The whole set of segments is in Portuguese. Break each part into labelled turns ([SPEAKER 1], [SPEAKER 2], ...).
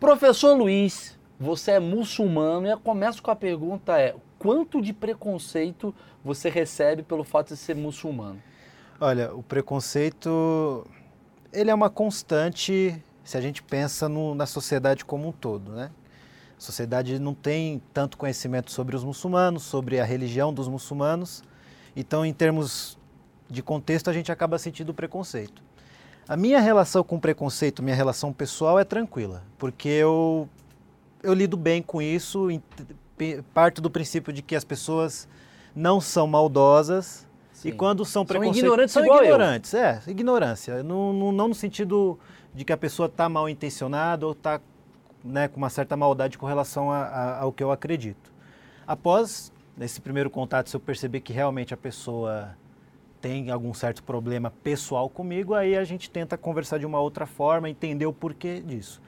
[SPEAKER 1] Professor Luiz, você é muçulmano e eu começo com a pergunta é, quanto de preconceito você recebe pelo fato de ser muçulmano?
[SPEAKER 2] Olha, o preconceito, ele é uma constante se a gente pensa no, na sociedade como um todo, né? A sociedade não tem tanto conhecimento sobre os muçulmanos, sobre a religião dos muçulmanos, então em termos de contexto a gente acaba sentindo preconceito. A minha relação com preconceito, minha relação pessoal é tranquila, porque eu, eu lido bem com isso, parto do princípio de que as pessoas não são maldosas Sim. e quando são preconceitos...
[SPEAKER 1] São ignorantes são ignorantes,
[SPEAKER 2] eu. é, ignorância, não, não, não no sentido de que a pessoa está mal intencionada ou está né, com uma certa maldade com relação a, a, ao que eu acredito. Após esse primeiro contato, se eu perceber que realmente a pessoa tem algum certo problema pessoal comigo, aí a gente tenta conversar de uma outra forma, entender o porquê disso.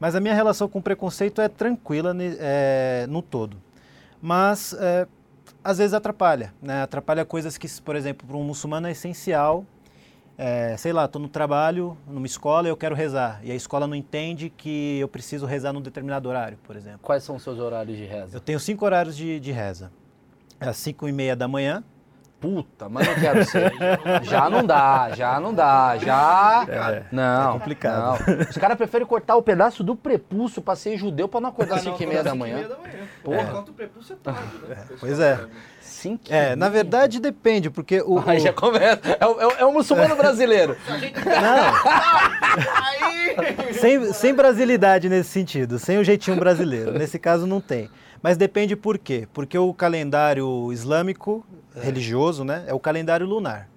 [SPEAKER 2] Mas a minha relação com preconceito é tranquila é, no todo. Mas é, às vezes atrapalha, né? atrapalha coisas que, por exemplo, para um muçulmano é essencial. É, sei lá, estou no trabalho, numa escola eu quero rezar. E a escola não entende que eu preciso rezar num determinado horário, por exemplo.
[SPEAKER 1] Quais são os seus horários de reza?
[SPEAKER 2] Eu tenho cinco horários de, de reza. É às cinco e meia da manhã,
[SPEAKER 1] Puta, mas não quero ser. já não dá, já não dá, já. É, não. É
[SPEAKER 2] complicado.
[SPEAKER 1] Não. Os caras preferem cortar o pedaço do prepulso pra ser judeu pra não acordar às 5 e meia da manhã.
[SPEAKER 3] Porra. É. Corta o prepulso é tarde, né?
[SPEAKER 2] É, pois é. Cinco é, na verdade depende, porque o.
[SPEAKER 1] Aí já começa. É, é, é o muçulmano brasileiro.
[SPEAKER 2] Não. sem, sem brasilidade nesse sentido, sem o jeitinho brasileiro. Nesse caso não tem. Mas depende por quê? Porque o calendário islâmico é. religioso, né? É o calendário lunar.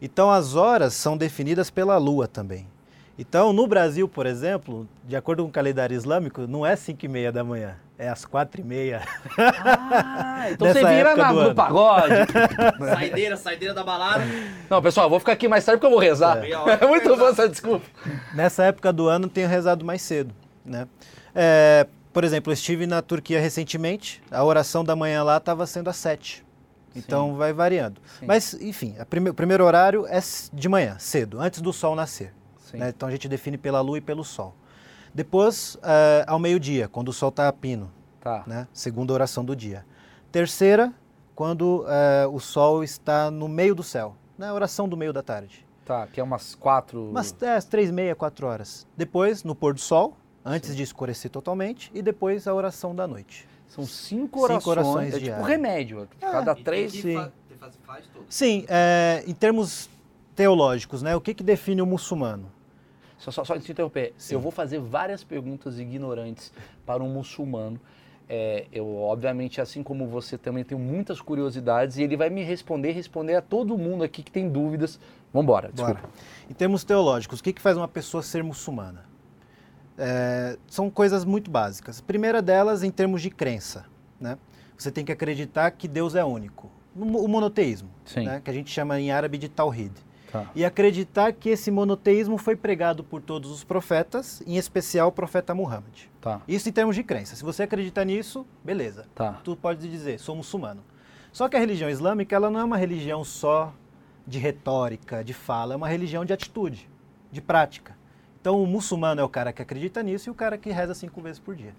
[SPEAKER 2] Então as horas são definidas pela lua também. Então, no Brasil, por exemplo, de acordo com o calendário islâmico, não é 5 e meia da manhã, é às 4 e meia.
[SPEAKER 1] Ah, então você vira na, no pagode.
[SPEAKER 3] saideira, saideira da balada.
[SPEAKER 1] Não, pessoal, vou ficar aqui mais tarde porque eu vou rezar. É, é muito bom essa desculpa.
[SPEAKER 2] Nessa época do ano, tenho rezado mais cedo, né? É, por exemplo, eu estive na Turquia recentemente, a oração da manhã lá estava sendo às 7. Então Sim. vai variando. Sim. Mas, enfim, prime o primeiro horário é de manhã, cedo, antes do sol nascer. Né? Então a gente define pela lua e pelo sol. Depois, uh, ao meio-dia, quando o sol está a pino. Tá. Né? Segunda oração do dia. Terceira, quando uh, o sol está no meio do céu. Né? Oração do meio da tarde.
[SPEAKER 1] Tá, que é umas quatro...
[SPEAKER 2] Umas é, três, meia, quatro horas. Depois, no pôr do sol, antes Sim. de escurecer totalmente. E depois a oração da noite.
[SPEAKER 1] São cinco orações. Cinco orações é tipo remédio. É. Cada três.
[SPEAKER 2] Sim, faz, faz Sim é, em termos teológicos, né? O que, que define o muçulmano?
[SPEAKER 1] Só, só, só te interromper. Sim. Eu vou fazer várias perguntas ignorantes para um muçulmano. É, eu, obviamente, assim como você, também tenho muitas curiosidades e ele vai me responder, responder a todo mundo aqui que tem dúvidas. Vamos embora, desculpa. Bora.
[SPEAKER 2] Em termos teológicos, o que, que faz uma pessoa ser muçulmana? É, são coisas muito básicas. A primeira delas, em termos de crença. Né? Você tem que acreditar que Deus é único. O monoteísmo, né? que a gente chama em árabe de Tawhid. Tá. E acreditar que esse monoteísmo foi pregado por todos os profetas, em especial o profeta Muhammad. Tá. Isso em termos de crença. Se você acredita nisso, beleza. Tá. Tu pode dizer, sou muçulmano. Só que a religião islâmica ela não é uma religião só de retórica, de fala, é uma religião de atitude, de prática. Então o muçulmano é o cara que acredita nisso e o cara que reza cinco vezes por dia.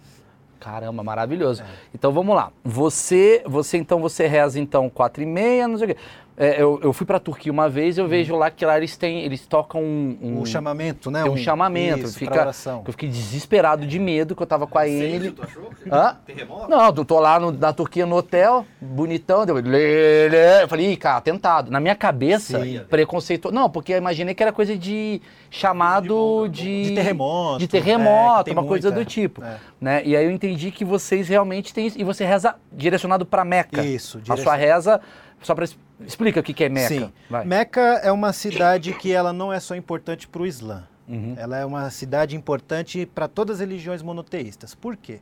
[SPEAKER 1] Caramba, maravilhoso. É. Então vamos lá. Você, você então você reza então quatro e meia, não sei o quê. É, eu, eu fui para a Turquia uma vez eu hum. vejo lá que lá eles têm, eles tocam um, um
[SPEAKER 2] o chamamento, né?
[SPEAKER 1] Tem um, um chamamento. Isso, fica. Eu fiquei desesperado de medo que eu tava com a Emily. Tu achou? Hã? Terremoto? Não, eu tô lá no, na Turquia no hotel, bonitão, deu, eu falei, Ih, cara, atentado. Na minha cabeça, preconceito. Não, porque eu imaginei que era coisa de chamado de,
[SPEAKER 2] de terremoto,
[SPEAKER 1] de terremoto, é, uma coisa do tipo, é. né? E aí eu entendi que vocês realmente têm isso e você reza direcionado para Meca.
[SPEAKER 2] Isso,
[SPEAKER 1] a sua reza só para Explica o que é Meca. Sim.
[SPEAKER 2] Vai. Meca é uma cidade que ela não é só importante para o Islã. Uhum. Ela é uma cidade importante para todas as religiões monoteístas. Por quê?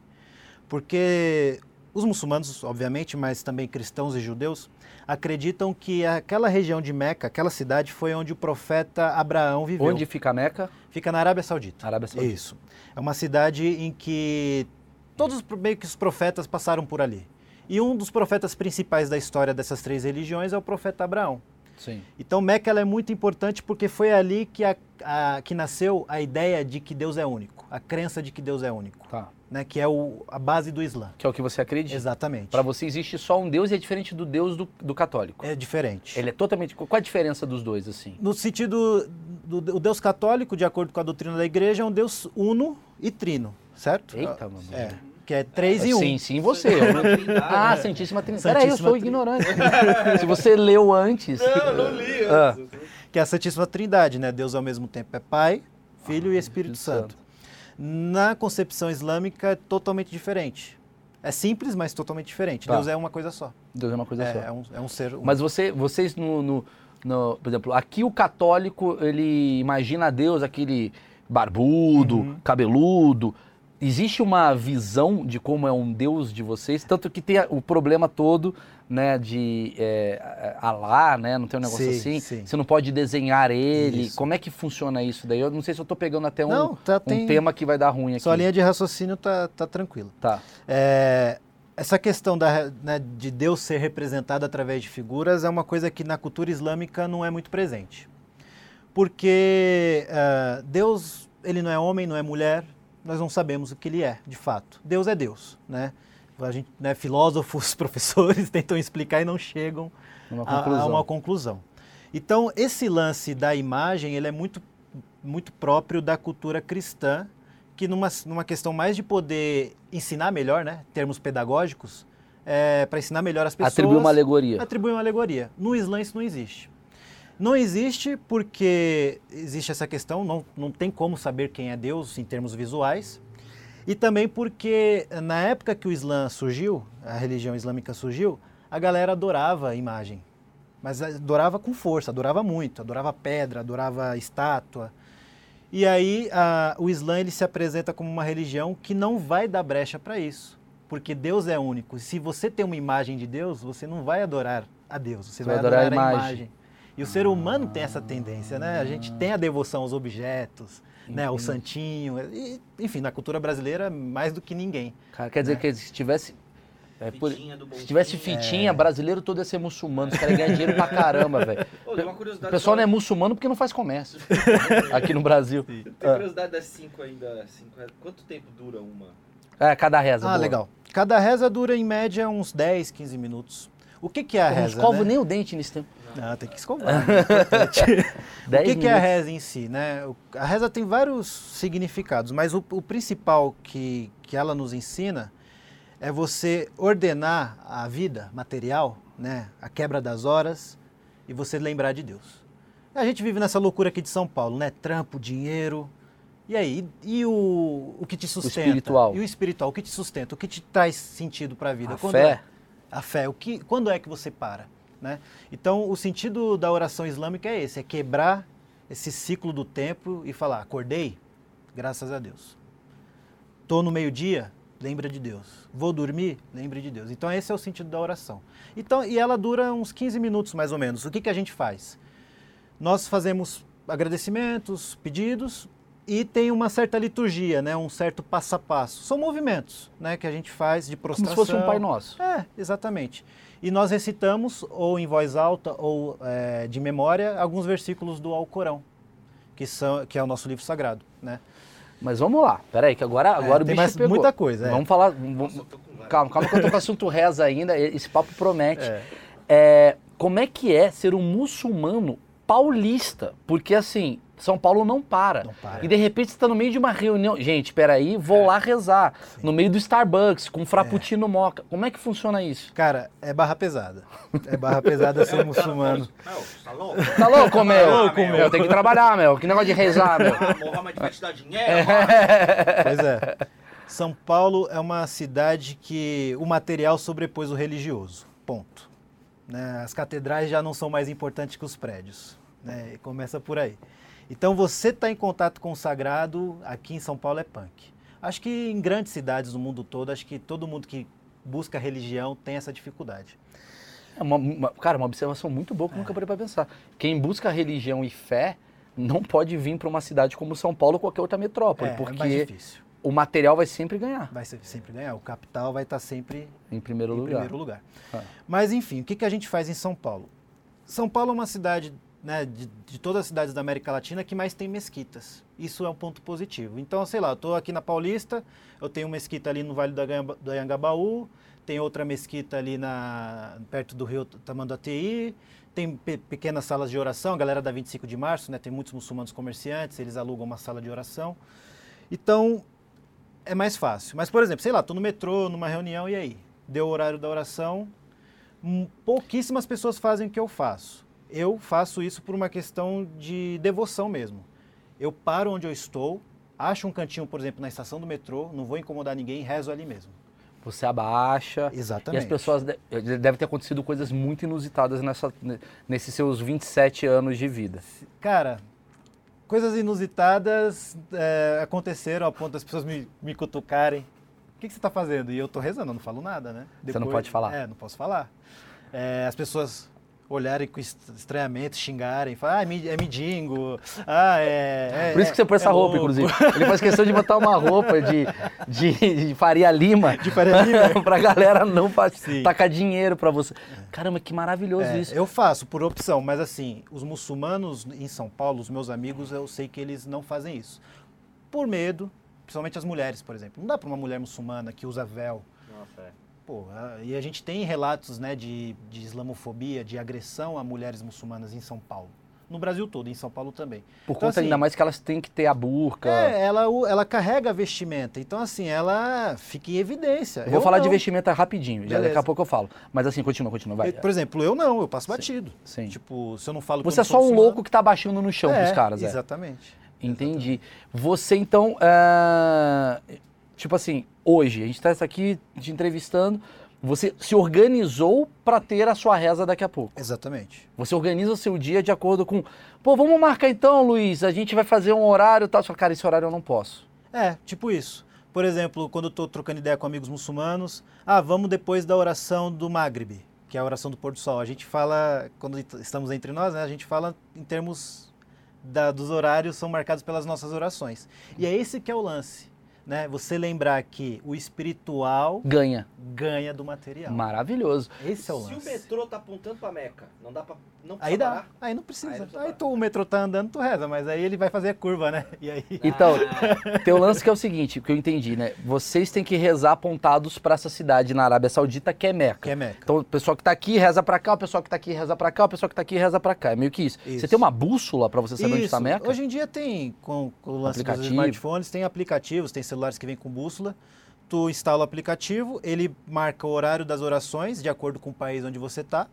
[SPEAKER 2] Porque os muçulmanos, obviamente, mas também cristãos e judeus, acreditam que aquela região de Meca, aquela cidade, foi onde o profeta Abraão viveu.
[SPEAKER 1] Onde fica Meca?
[SPEAKER 2] Fica na Arábia Saudita.
[SPEAKER 1] Arábia Saudita.
[SPEAKER 2] Isso. É uma cidade em que todos meio que os profetas passaram por ali. E um dos profetas principais da história dessas três religiões é o profeta Abraão.
[SPEAKER 1] Sim.
[SPEAKER 2] Então Meca ela é muito importante porque foi ali que, a, a, que nasceu a ideia de que Deus é único, a crença de que Deus é único.
[SPEAKER 1] Tá.
[SPEAKER 2] Né, que é o, a base do Islã.
[SPEAKER 1] Que é o que você acredita?
[SPEAKER 2] Exatamente.
[SPEAKER 1] Para você existe só um Deus e é diferente do Deus do, do, católico?
[SPEAKER 2] É diferente.
[SPEAKER 1] Ele é totalmente. Qual a diferença dos dois, assim?
[SPEAKER 2] No sentido do, do Deus católico, de acordo com a doutrina da igreja, é um Deus uno e trino, certo?
[SPEAKER 1] Eita, mano.
[SPEAKER 2] É. Que é três e
[SPEAKER 1] um.
[SPEAKER 2] Sim,
[SPEAKER 1] sim, você. ah, Santíssima Trindade. Peraí, eu sou ignorante. Se você leu antes.
[SPEAKER 3] Não, não li. Ah.
[SPEAKER 2] Que é a Santíssima Trindade, né? Deus ao mesmo tempo é Pai, Filho ah, e Espírito Santo. Santo na concepção islâmica é totalmente diferente. É simples, mas totalmente diferente. Tá. Deus é uma coisa só.
[SPEAKER 1] Deus é uma coisa
[SPEAKER 2] é,
[SPEAKER 1] só.
[SPEAKER 2] É um, é um ser. Um...
[SPEAKER 1] Mas você, vocês no, no, no, por exemplo, aqui o católico ele imagina Deus aquele barbudo, uhum. cabeludo. Existe uma visão de como é um Deus de vocês, tanto que tem o problema todo né, de é, Alá, né, não tem um negócio sim, assim, sim. você não pode desenhar ele, isso. como é que funciona isso daí? Eu não sei se eu estou pegando até um, não, tá, um tema que vai dar ruim aqui.
[SPEAKER 2] Sua linha de raciocínio tá, tá tranquilo.
[SPEAKER 1] Tá.
[SPEAKER 2] É, essa questão da, né, de Deus ser representado através de figuras é uma coisa que na cultura islâmica não é muito presente. Porque uh, Deus, ele não é homem, não é mulher, nós não sabemos o que ele é, de fato. Deus é Deus, né? a gente, né, filósofos, professores tentam explicar e não chegam uma a, a, uma conclusão. Então, esse lance da imagem, ele é muito, muito próprio da cultura cristã, que numa, numa questão mais de poder ensinar melhor, né, termos pedagógicos, é, para ensinar melhor as pessoas.
[SPEAKER 1] Atribui uma alegoria.
[SPEAKER 2] Atribui uma alegoria. No Islã isso não existe. Não existe porque existe essa questão, não, não tem como saber quem é Deus em termos visuais. E também porque na época que o Islã surgiu, a religião islâmica surgiu, a galera adorava a imagem. Mas adorava com força, adorava muito, adorava pedra, adorava estátua. E aí a, o Islã ele se apresenta como uma religião que não vai dar brecha para isso, porque Deus é único. Se você tem uma imagem de Deus, você não vai adorar a Deus, você, você vai, adorar, adorar a, imagem. a imagem. E o ser humano tem essa tendência, né? A gente tem a devoção aos objetos, né? O santinho, e, enfim, na cultura brasileira mais do que ninguém.
[SPEAKER 1] Cara, quer dizer né? que se tivesse é, por, se tivesse fitinha, é. brasileiro todo ia ser muçulmano. Os caras ganham dinheiro pra caramba, velho. O pessoal não é muçulmano porque não faz comércio. aqui no Brasil.
[SPEAKER 3] Sim. Tem curiosidade das cinco ainda. Cinco, quanto tempo dura uma?
[SPEAKER 1] É, cada reza.
[SPEAKER 2] Ah, boa. legal. Cada reza dura em média uns 10, 15 minutos. O que, que é a reza?
[SPEAKER 1] Não escovo
[SPEAKER 2] né?
[SPEAKER 1] nem o dente nesse tempo.
[SPEAKER 2] Não, tem que escovar. Né? o que, que, é a reza em si? Né? A reza tem vários significados, mas o, o, principal que, que ela nos ensina é você ordenar a vida material, né? a quebra das horas, e você lembrar de Deus. A gente vive nessa loucura aqui de São Paulo, né? Trampo, dinheiro. E aí, e o, o que te sustenta?
[SPEAKER 1] O espiritual.
[SPEAKER 2] E o espiritual, o que te sustenta? O que te traz sentido para a vida?
[SPEAKER 1] A Quando fé. É?
[SPEAKER 2] A fé. O que, quando é que você para? Né? Então, o sentido da oração islâmica é esse: é quebrar esse ciclo do tempo e falar, acordei, graças a Deus. Estou no meio-dia, lembra de Deus. Vou dormir, lembre de Deus. Então, esse é o sentido da oração. Então, e ela dura uns 15 minutos mais ou menos. O que, que a gente faz? Nós fazemos agradecimentos, pedidos, e tem uma certa liturgia, né? um certo passo a passo. São movimentos né? que a gente faz de prostração.
[SPEAKER 1] Como se fosse um Pai Nosso.
[SPEAKER 2] É, exatamente. E nós recitamos, ou em voz alta, ou é, de memória, alguns versículos do Alcorão, que, são, que é o nosso livro sagrado. Né?
[SPEAKER 1] Mas vamos lá, peraí, que agora, agora é, o bicho mais pegou.
[SPEAKER 2] muita coisa. É.
[SPEAKER 1] Vamos falar... Vamos, calma, calma que eu tô com o assunto reza ainda, esse papo promete. É. É, como é que é ser um muçulmano paulista? Porque assim, são Paulo não para. Não para. E de repente você está no meio de uma reunião. Gente, peraí, vou é. lá rezar. Sim. No meio do Starbucks, com um frappuccino é. moca. Como é que funciona isso?
[SPEAKER 2] Cara, é barra pesada. É barra pesada ser muçulmano.
[SPEAKER 3] tá louco?
[SPEAKER 1] Tá louco, meu? Tá louco, meu. Tem que trabalhar, meu. Que negócio de rezar, meu.
[SPEAKER 3] Ah, Mohamed vai te dar dinheiro.
[SPEAKER 2] É. Pois é. São Paulo é uma cidade que o material sobrepôs o religioso. Ponto. Né? As catedrais já não são mais importantes que os prédios. Né? Começa por aí. Então você está em contato com o sagrado aqui em São Paulo é punk. Acho que em grandes cidades do mundo todo, acho que todo mundo que busca religião tem essa dificuldade.
[SPEAKER 1] É uma, uma, cara, uma observação muito boa que é. nunca parei para pensar. Quem busca religião e fé não pode vir para uma cidade como São Paulo ou qualquer outra metrópole,
[SPEAKER 2] é,
[SPEAKER 1] porque
[SPEAKER 2] é
[SPEAKER 1] o material vai sempre ganhar.
[SPEAKER 2] Vai sempre ganhar. O capital vai estar sempre
[SPEAKER 1] em primeiro
[SPEAKER 2] em
[SPEAKER 1] lugar.
[SPEAKER 2] Primeiro lugar. Ah. Mas enfim, o que, que a gente faz em São Paulo? São Paulo é uma cidade, né, de, de, todas as cidades da América Latina que mais tem mesquitas. Isso é um ponto positivo. Então, sei lá, estou aqui na Paulista, eu tenho uma mesquita ali no Vale do Anhangabaú, tem outra mesquita ali na, perto do rio Tamanduateí, tem pe pequenas salas de oração, a galera da 25 de março, né, tem muitos muçulmanos comerciantes, eles alugam uma sala de oração. Então, é mais fácil. Mas, por exemplo, sei lá, estou no metrô, numa reunião, e aí? Deu o horário da oração, hum, pouquíssimas pessoas fazem o que eu faço. Eu faço isso por uma questão de devoção mesmo. Eu paro onde eu estou, acho um cantinho, por exemplo, na estação do metrô, não vou incomodar ninguém, rezo ali mesmo.
[SPEAKER 1] Você abaixa.
[SPEAKER 2] Exatamente.
[SPEAKER 1] E as pessoas. Deve ter acontecido coisas muito inusitadas nessa, nesses seus 27 anos de vida.
[SPEAKER 2] Cara, coisas inusitadas é, aconteceram ao ponto das pessoas me, me cutucarem. O que, que você está fazendo? E eu estou rezando, eu não falo nada, né?
[SPEAKER 1] Depois, você não pode falar?
[SPEAKER 2] É, não posso falar. É, as pessoas olharem com estranhamento, xingarem, falar, ah, é midingo, ah, é,
[SPEAKER 1] é Por isso que você põe essa é roupa, louco. inclusive. Ele faz questão de botar uma roupa de, de, de Faria Lima.
[SPEAKER 2] De Faria Lima.
[SPEAKER 1] pra galera não Sim. tacar dinheiro pra você. Caramba, que maravilhoso
[SPEAKER 2] é,
[SPEAKER 1] isso.
[SPEAKER 2] Eu faço por opção, mas assim, os muçulmanos em São Paulo, os meus amigos, eu sei que eles não fazem isso. Por medo, principalmente as mulheres, por exemplo. Não dá pra uma mulher muçulmana que usa véu. Nossa, é Pô, e a gente tem relatos né, de, de islamofobia, de agressão a mulheres muçulmanas em São Paulo. No Brasil todo, em São Paulo também.
[SPEAKER 1] Por então, conta assim, ainda mais que elas têm que ter a burca.
[SPEAKER 2] É, ela, ela carrega a vestimenta. Então, assim, ela fica em evidência.
[SPEAKER 1] Eu vou eu falar não. de vestimenta rapidinho, já daqui a pouco eu falo. Mas assim, continua, continua, vai.
[SPEAKER 2] por exemplo, eu não, eu passo batido.
[SPEAKER 1] Sim.
[SPEAKER 2] Tipo, se eu não falo
[SPEAKER 1] Você é só um louco que tá baixando no chão é, pros caras,
[SPEAKER 2] é. Exatamente.
[SPEAKER 1] Entendi. Exatamente. Você, então, uh, tipo assim, hoje, a gente está aqui te entrevistando, você se organizou para ter a sua reza daqui a pouco.
[SPEAKER 2] Exatamente.
[SPEAKER 1] Você organiza o seu dia de acordo com, pô, vamos marcar então, Luiz, a gente vai fazer um horário e tal. Só, cara, esse horário eu não posso.
[SPEAKER 2] É, tipo isso. Por exemplo, quando eu estou trocando ideia com amigos muçulmanos, ah, vamos depois da oração do Maghrib, que é a oração do pôr do sol. A gente fala, quando estamos entre nós, né, a gente fala em termos da, dos horários, são marcados pelas nossas orações. E é esse que é o lance né, você lembrar que o espiritual
[SPEAKER 1] ganha
[SPEAKER 2] ganha do material.
[SPEAKER 1] Maravilhoso.
[SPEAKER 2] Esse é o lance.
[SPEAKER 3] Se o metrô tá apontando para Meca, não dá para não
[SPEAKER 2] Aí dá. Parar? Aí não precisa. Aí, não aí tu, o metrô tá andando, tu reza, mas aí ele vai fazer a curva, né? E aí
[SPEAKER 1] Então, ah. tem o lance que é o seguinte, que eu entendi, né? Vocês têm que rezar apontados para essa cidade na Arábia Saudita que é Meca.
[SPEAKER 2] Que é Meca.
[SPEAKER 1] Então, o pessoal que tá aqui reza para cá, o pessoal que tá aqui reza para cá, o pessoal que tá aqui reza para cá. É meio que isso. isso. Você tem uma bússola para você saber isso. onde tá Meca?
[SPEAKER 2] Hoje em dia tem com, com o lance dos smartphones, tem aplicativos, tem celulares que vêm com bússola bússola, tu instala o aplicativo, ele marca o horário das orações de acordo com o país onde você está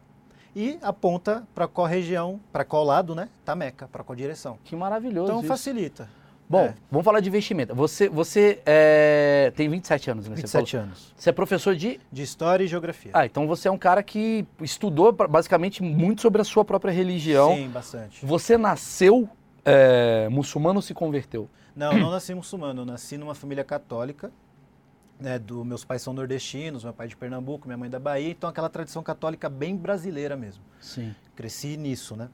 [SPEAKER 2] e aponta para qual região, para qual lado, né? Tá Meca, para qual direção.
[SPEAKER 1] Que maravilhoso.
[SPEAKER 2] Então
[SPEAKER 1] isso.
[SPEAKER 2] facilita.
[SPEAKER 1] Bom, é. vamos falar de investimento. Você, você é, tem 27 anos, né?
[SPEAKER 2] 27 você anos.
[SPEAKER 1] Você é professor de?
[SPEAKER 2] De História e Geografia.
[SPEAKER 1] Ah, então você é um cara que estudou basicamente muito sobre a sua própria religião.
[SPEAKER 2] Sim, bastante.
[SPEAKER 1] Você nasceu é, muçulmano ou se converteu?
[SPEAKER 2] Não, não nasci muçulmano. Eu nasci numa família católica. Né, do, meus pais são nordestinos, meu pai é de Pernambuco, minha mãe é da Bahia, então aquela tradição católica bem brasileira mesmo.
[SPEAKER 1] Sim.
[SPEAKER 2] Cresci nisso, né?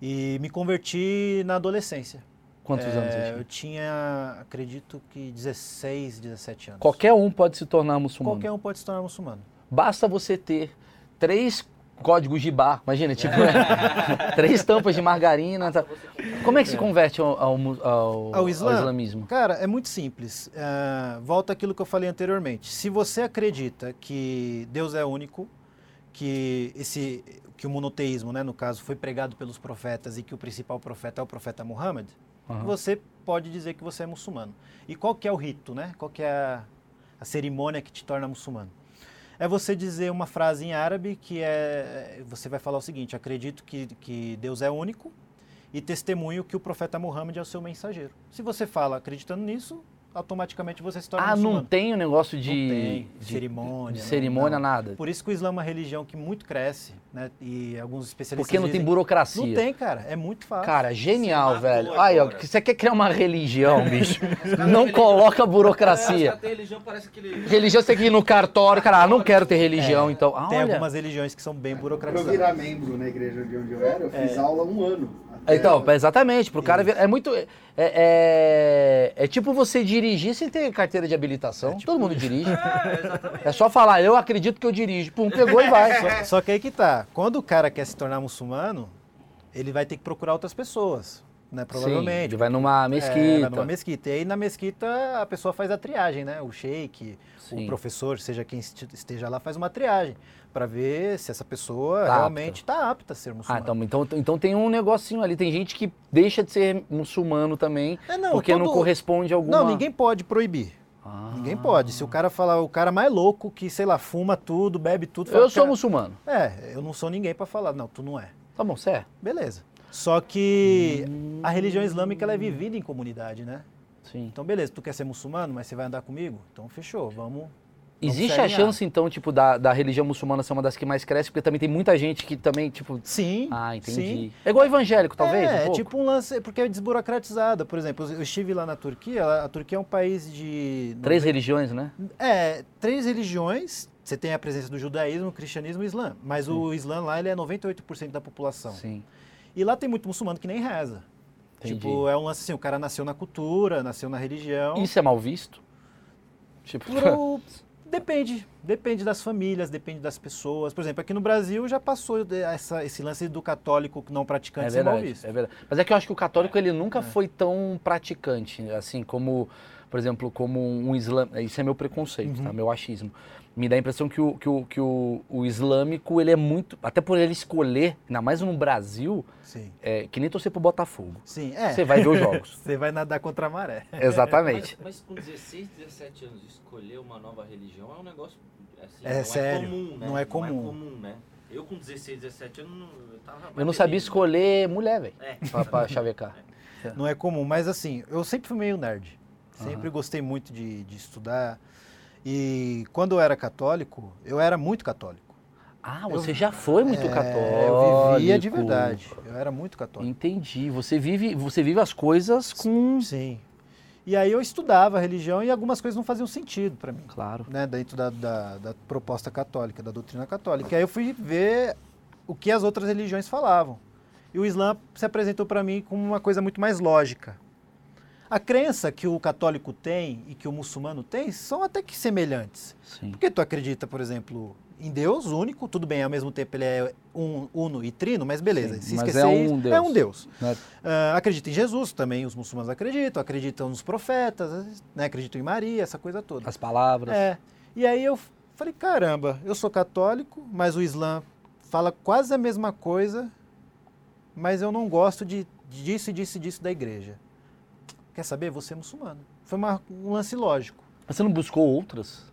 [SPEAKER 2] E me converti na adolescência.
[SPEAKER 1] Quantos é, anos você tinha?
[SPEAKER 2] Eu tinha, acredito que 16, 17 anos.
[SPEAKER 1] Qualquer um pode se tornar muçulmano?
[SPEAKER 2] Qualquer um pode se tornar muçulmano.
[SPEAKER 1] Basta você ter três códigos de bar. Imagina, tipo, é, três tampas de margarina. Tá. Como é que se converte ao, ao, ao, ao, islamismo?
[SPEAKER 2] Cara, é muito simples. Uh, volta aquilo que eu falei anteriormente. Se você acredita que Deus é único, que esse que o monoteísmo, né, no caso, foi pregado pelos profetas e que o principal profeta é o profeta Muhammad, uhum. você pode dizer que você é muçulmano. E qual que é o rito, né? Qual que é a, a cerimônia que te torna muçulmano? É você dizer uma frase em árabe que é. Você vai falar o seguinte: acredito que, que Deus é único e testemunho que o profeta Muhammad é o seu mensageiro. Se você fala acreditando nisso, automaticamente você se torna
[SPEAKER 1] Ah,
[SPEAKER 2] muçulmano.
[SPEAKER 1] não tem o um negócio de,
[SPEAKER 2] tem, de cerimônia.
[SPEAKER 1] De cerimônia, não. nada.
[SPEAKER 2] Por isso que o Islã é uma religião que muito cresce, né? E alguns especialistas
[SPEAKER 1] Porque não
[SPEAKER 2] dizem,
[SPEAKER 1] tem burocracia.
[SPEAKER 2] Não tem, cara. É muito fácil.
[SPEAKER 1] Cara, genial, Sim, velho. Aí, ó, você quer criar uma religião, bicho. não coloca burocracia. É,
[SPEAKER 3] religião parece aquele...
[SPEAKER 1] Religião você tem que ir no cartório, cara, ah, não quero ter religião,
[SPEAKER 2] é,
[SPEAKER 1] então. Ah,
[SPEAKER 2] tem
[SPEAKER 1] olha.
[SPEAKER 2] algumas religiões que são bem burocratizadas.
[SPEAKER 4] Pra eu virar membro na igreja de onde eu era, eu fiz é. aula um ano
[SPEAKER 1] Então, exatamente, pro cara ver, é muito é, é, é, tipo você dirigir sem ter carteira de habilitação. É tipo Todo mundo dirige. É, é, só falar, eu acredito que eu dirijo. Pum, pegou e vai.
[SPEAKER 2] Só, só que aí que tá. Quando o cara quer se tornar muçulmano, ele vai ter que procurar outras pessoas né? Provavelmente. Sim,
[SPEAKER 1] ele vai numa mesquita. É, vai
[SPEAKER 2] numa mesquita. E aí na mesquita a pessoa faz a triagem, né? O sheik, Sim. o professor, seja quem esteja lá, faz uma triagem para ver se essa pessoa tá realmente está apta a ser ah, muçulmano.
[SPEAKER 1] Ah, então, então, então tem um negocinho ali. Tem gente que deixa de ser muçulmano também é, não, porque todo... não corresponde a alguma...
[SPEAKER 2] Não, ninguém pode proibir. Ah. Ninguém pode. Se o cara falar, o cara mais louco que, sei lá, fuma tudo, bebe tudo.
[SPEAKER 1] Eu sou
[SPEAKER 2] cara...
[SPEAKER 1] muçulmano.
[SPEAKER 2] É, eu não sou ninguém para falar. Não, tu não é.
[SPEAKER 1] Tá bom, você é.
[SPEAKER 2] Beleza. Só que hum. a religião islâmica ela é vivida em comunidade, né? Sim. Então, beleza, tu quer ser muçulmano, mas você vai andar comigo? Então, fechou, vamos.
[SPEAKER 1] Existe a chance, então, tipo, da, da religião muçulmana ser uma das que mais cresce, porque também tem muita gente que também, tipo.
[SPEAKER 2] Sim.
[SPEAKER 1] Ah, entendi.
[SPEAKER 2] Sim.
[SPEAKER 1] É igual evangélico, talvez?
[SPEAKER 2] É, um tipo um lance, porque é desburocratizada. Por exemplo, eu estive lá na Turquia, a Turquia é um país de.
[SPEAKER 1] Três religiões, né?
[SPEAKER 2] É, três religiões. Você tem a presença do judaísmo, cristianismo e islã. Mas Sim. o islã lá ele é 98% da população. Sim. E lá tem muito muçulmano que nem reza. Entendi. Tipo, é um lance assim, o cara nasceu na cultura, nasceu na religião.
[SPEAKER 1] Isso é mal visto?
[SPEAKER 2] Tipo... Pro... Depende, depende das famílias, depende das pessoas. Por exemplo, aqui no Brasil já passou essa, esse lance do católico não praticante é
[SPEAKER 1] verdade,
[SPEAKER 2] visto.
[SPEAKER 1] É verdade. Mas é que eu acho que o católico ele nunca é. foi tão praticante, assim, como, por exemplo, como um islã. Isso é meu preconceito, tá? uhum. tá? meu achismo me dá a impressão que o, que o, que o, o islâmico, ele é muito. Até por ele escolher, ainda mais no Brasil, é, que nem torcer pro Botafogo.
[SPEAKER 2] Sim, é.
[SPEAKER 1] Você vai ver os jogos.
[SPEAKER 2] Você vai nadar contra a maré.
[SPEAKER 1] Exatamente.
[SPEAKER 3] Mas, mas, com 16, 17 anos, escolher uma nova religião é um negócio. Assim, é não sério. É comum, né?
[SPEAKER 2] Não é comum.
[SPEAKER 3] Não é comum, né? Eu com 16, 17 anos, eu tava.
[SPEAKER 1] Eu não sabia escolher mulher, velho. É. Pra, pra chavecar.
[SPEAKER 2] É. Não é comum, mas assim, eu sempre fui meio nerd. Sempre uhum. gostei muito de, de estudar. E quando eu era católico, eu era muito católico.
[SPEAKER 1] Ah, você eu, já foi muito é, católico.
[SPEAKER 2] Eu vivia de verdade. Eu era muito católico.
[SPEAKER 1] Entendi. Você vive, você vive as coisas com.
[SPEAKER 2] Sim. E aí eu estudava a religião e algumas coisas não faziam sentido para mim.
[SPEAKER 1] Claro.
[SPEAKER 2] Né, dentro da, da, da, proposta católica, da doutrina católica. E aí eu fui ver o que as outras religiões falavam. E o Islã se apresentou para mim como uma coisa muito mais lógica. A crença que o católico tem e que o muçulmano tem são até que semelhantes. Sim. Porque tu acredita, por exemplo, em Deus único, tudo bem, ao mesmo tempo ele é um, uno e trino, mas beleza, Sim, se esquecer é um Deus. É um Deus. Uh, acredita em Jesus, também os muçulmanos acreditam, acreditam nos profetas, né, acreditam em Maria, essa coisa toda.
[SPEAKER 1] As palavras.
[SPEAKER 2] É. E aí eu falei, caramba, eu sou católico, mas o Islã fala quase a mesma coisa, mas eu não gosto de disso e disso e disso da igreja quer saber? Você é muçulmano. Foi uma, um lance lógico.
[SPEAKER 1] Mas você não buscou outras?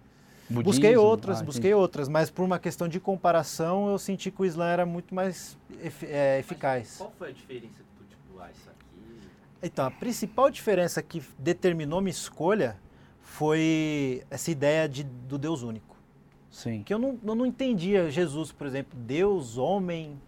[SPEAKER 2] Budismo? Busquei outras, ah, busquei outras, mas por uma questão de comparação eu senti que o Islã era muito mais é, eficaz. Mas
[SPEAKER 3] qual foi a diferença que tu tipo, ah, isso aqui?
[SPEAKER 2] Então, a principal diferença que determinou minha escolha foi essa ideia de, do Deus único.
[SPEAKER 1] Sim.
[SPEAKER 2] Que eu não, eu não entendia Jesus, por exemplo, Deus, homem.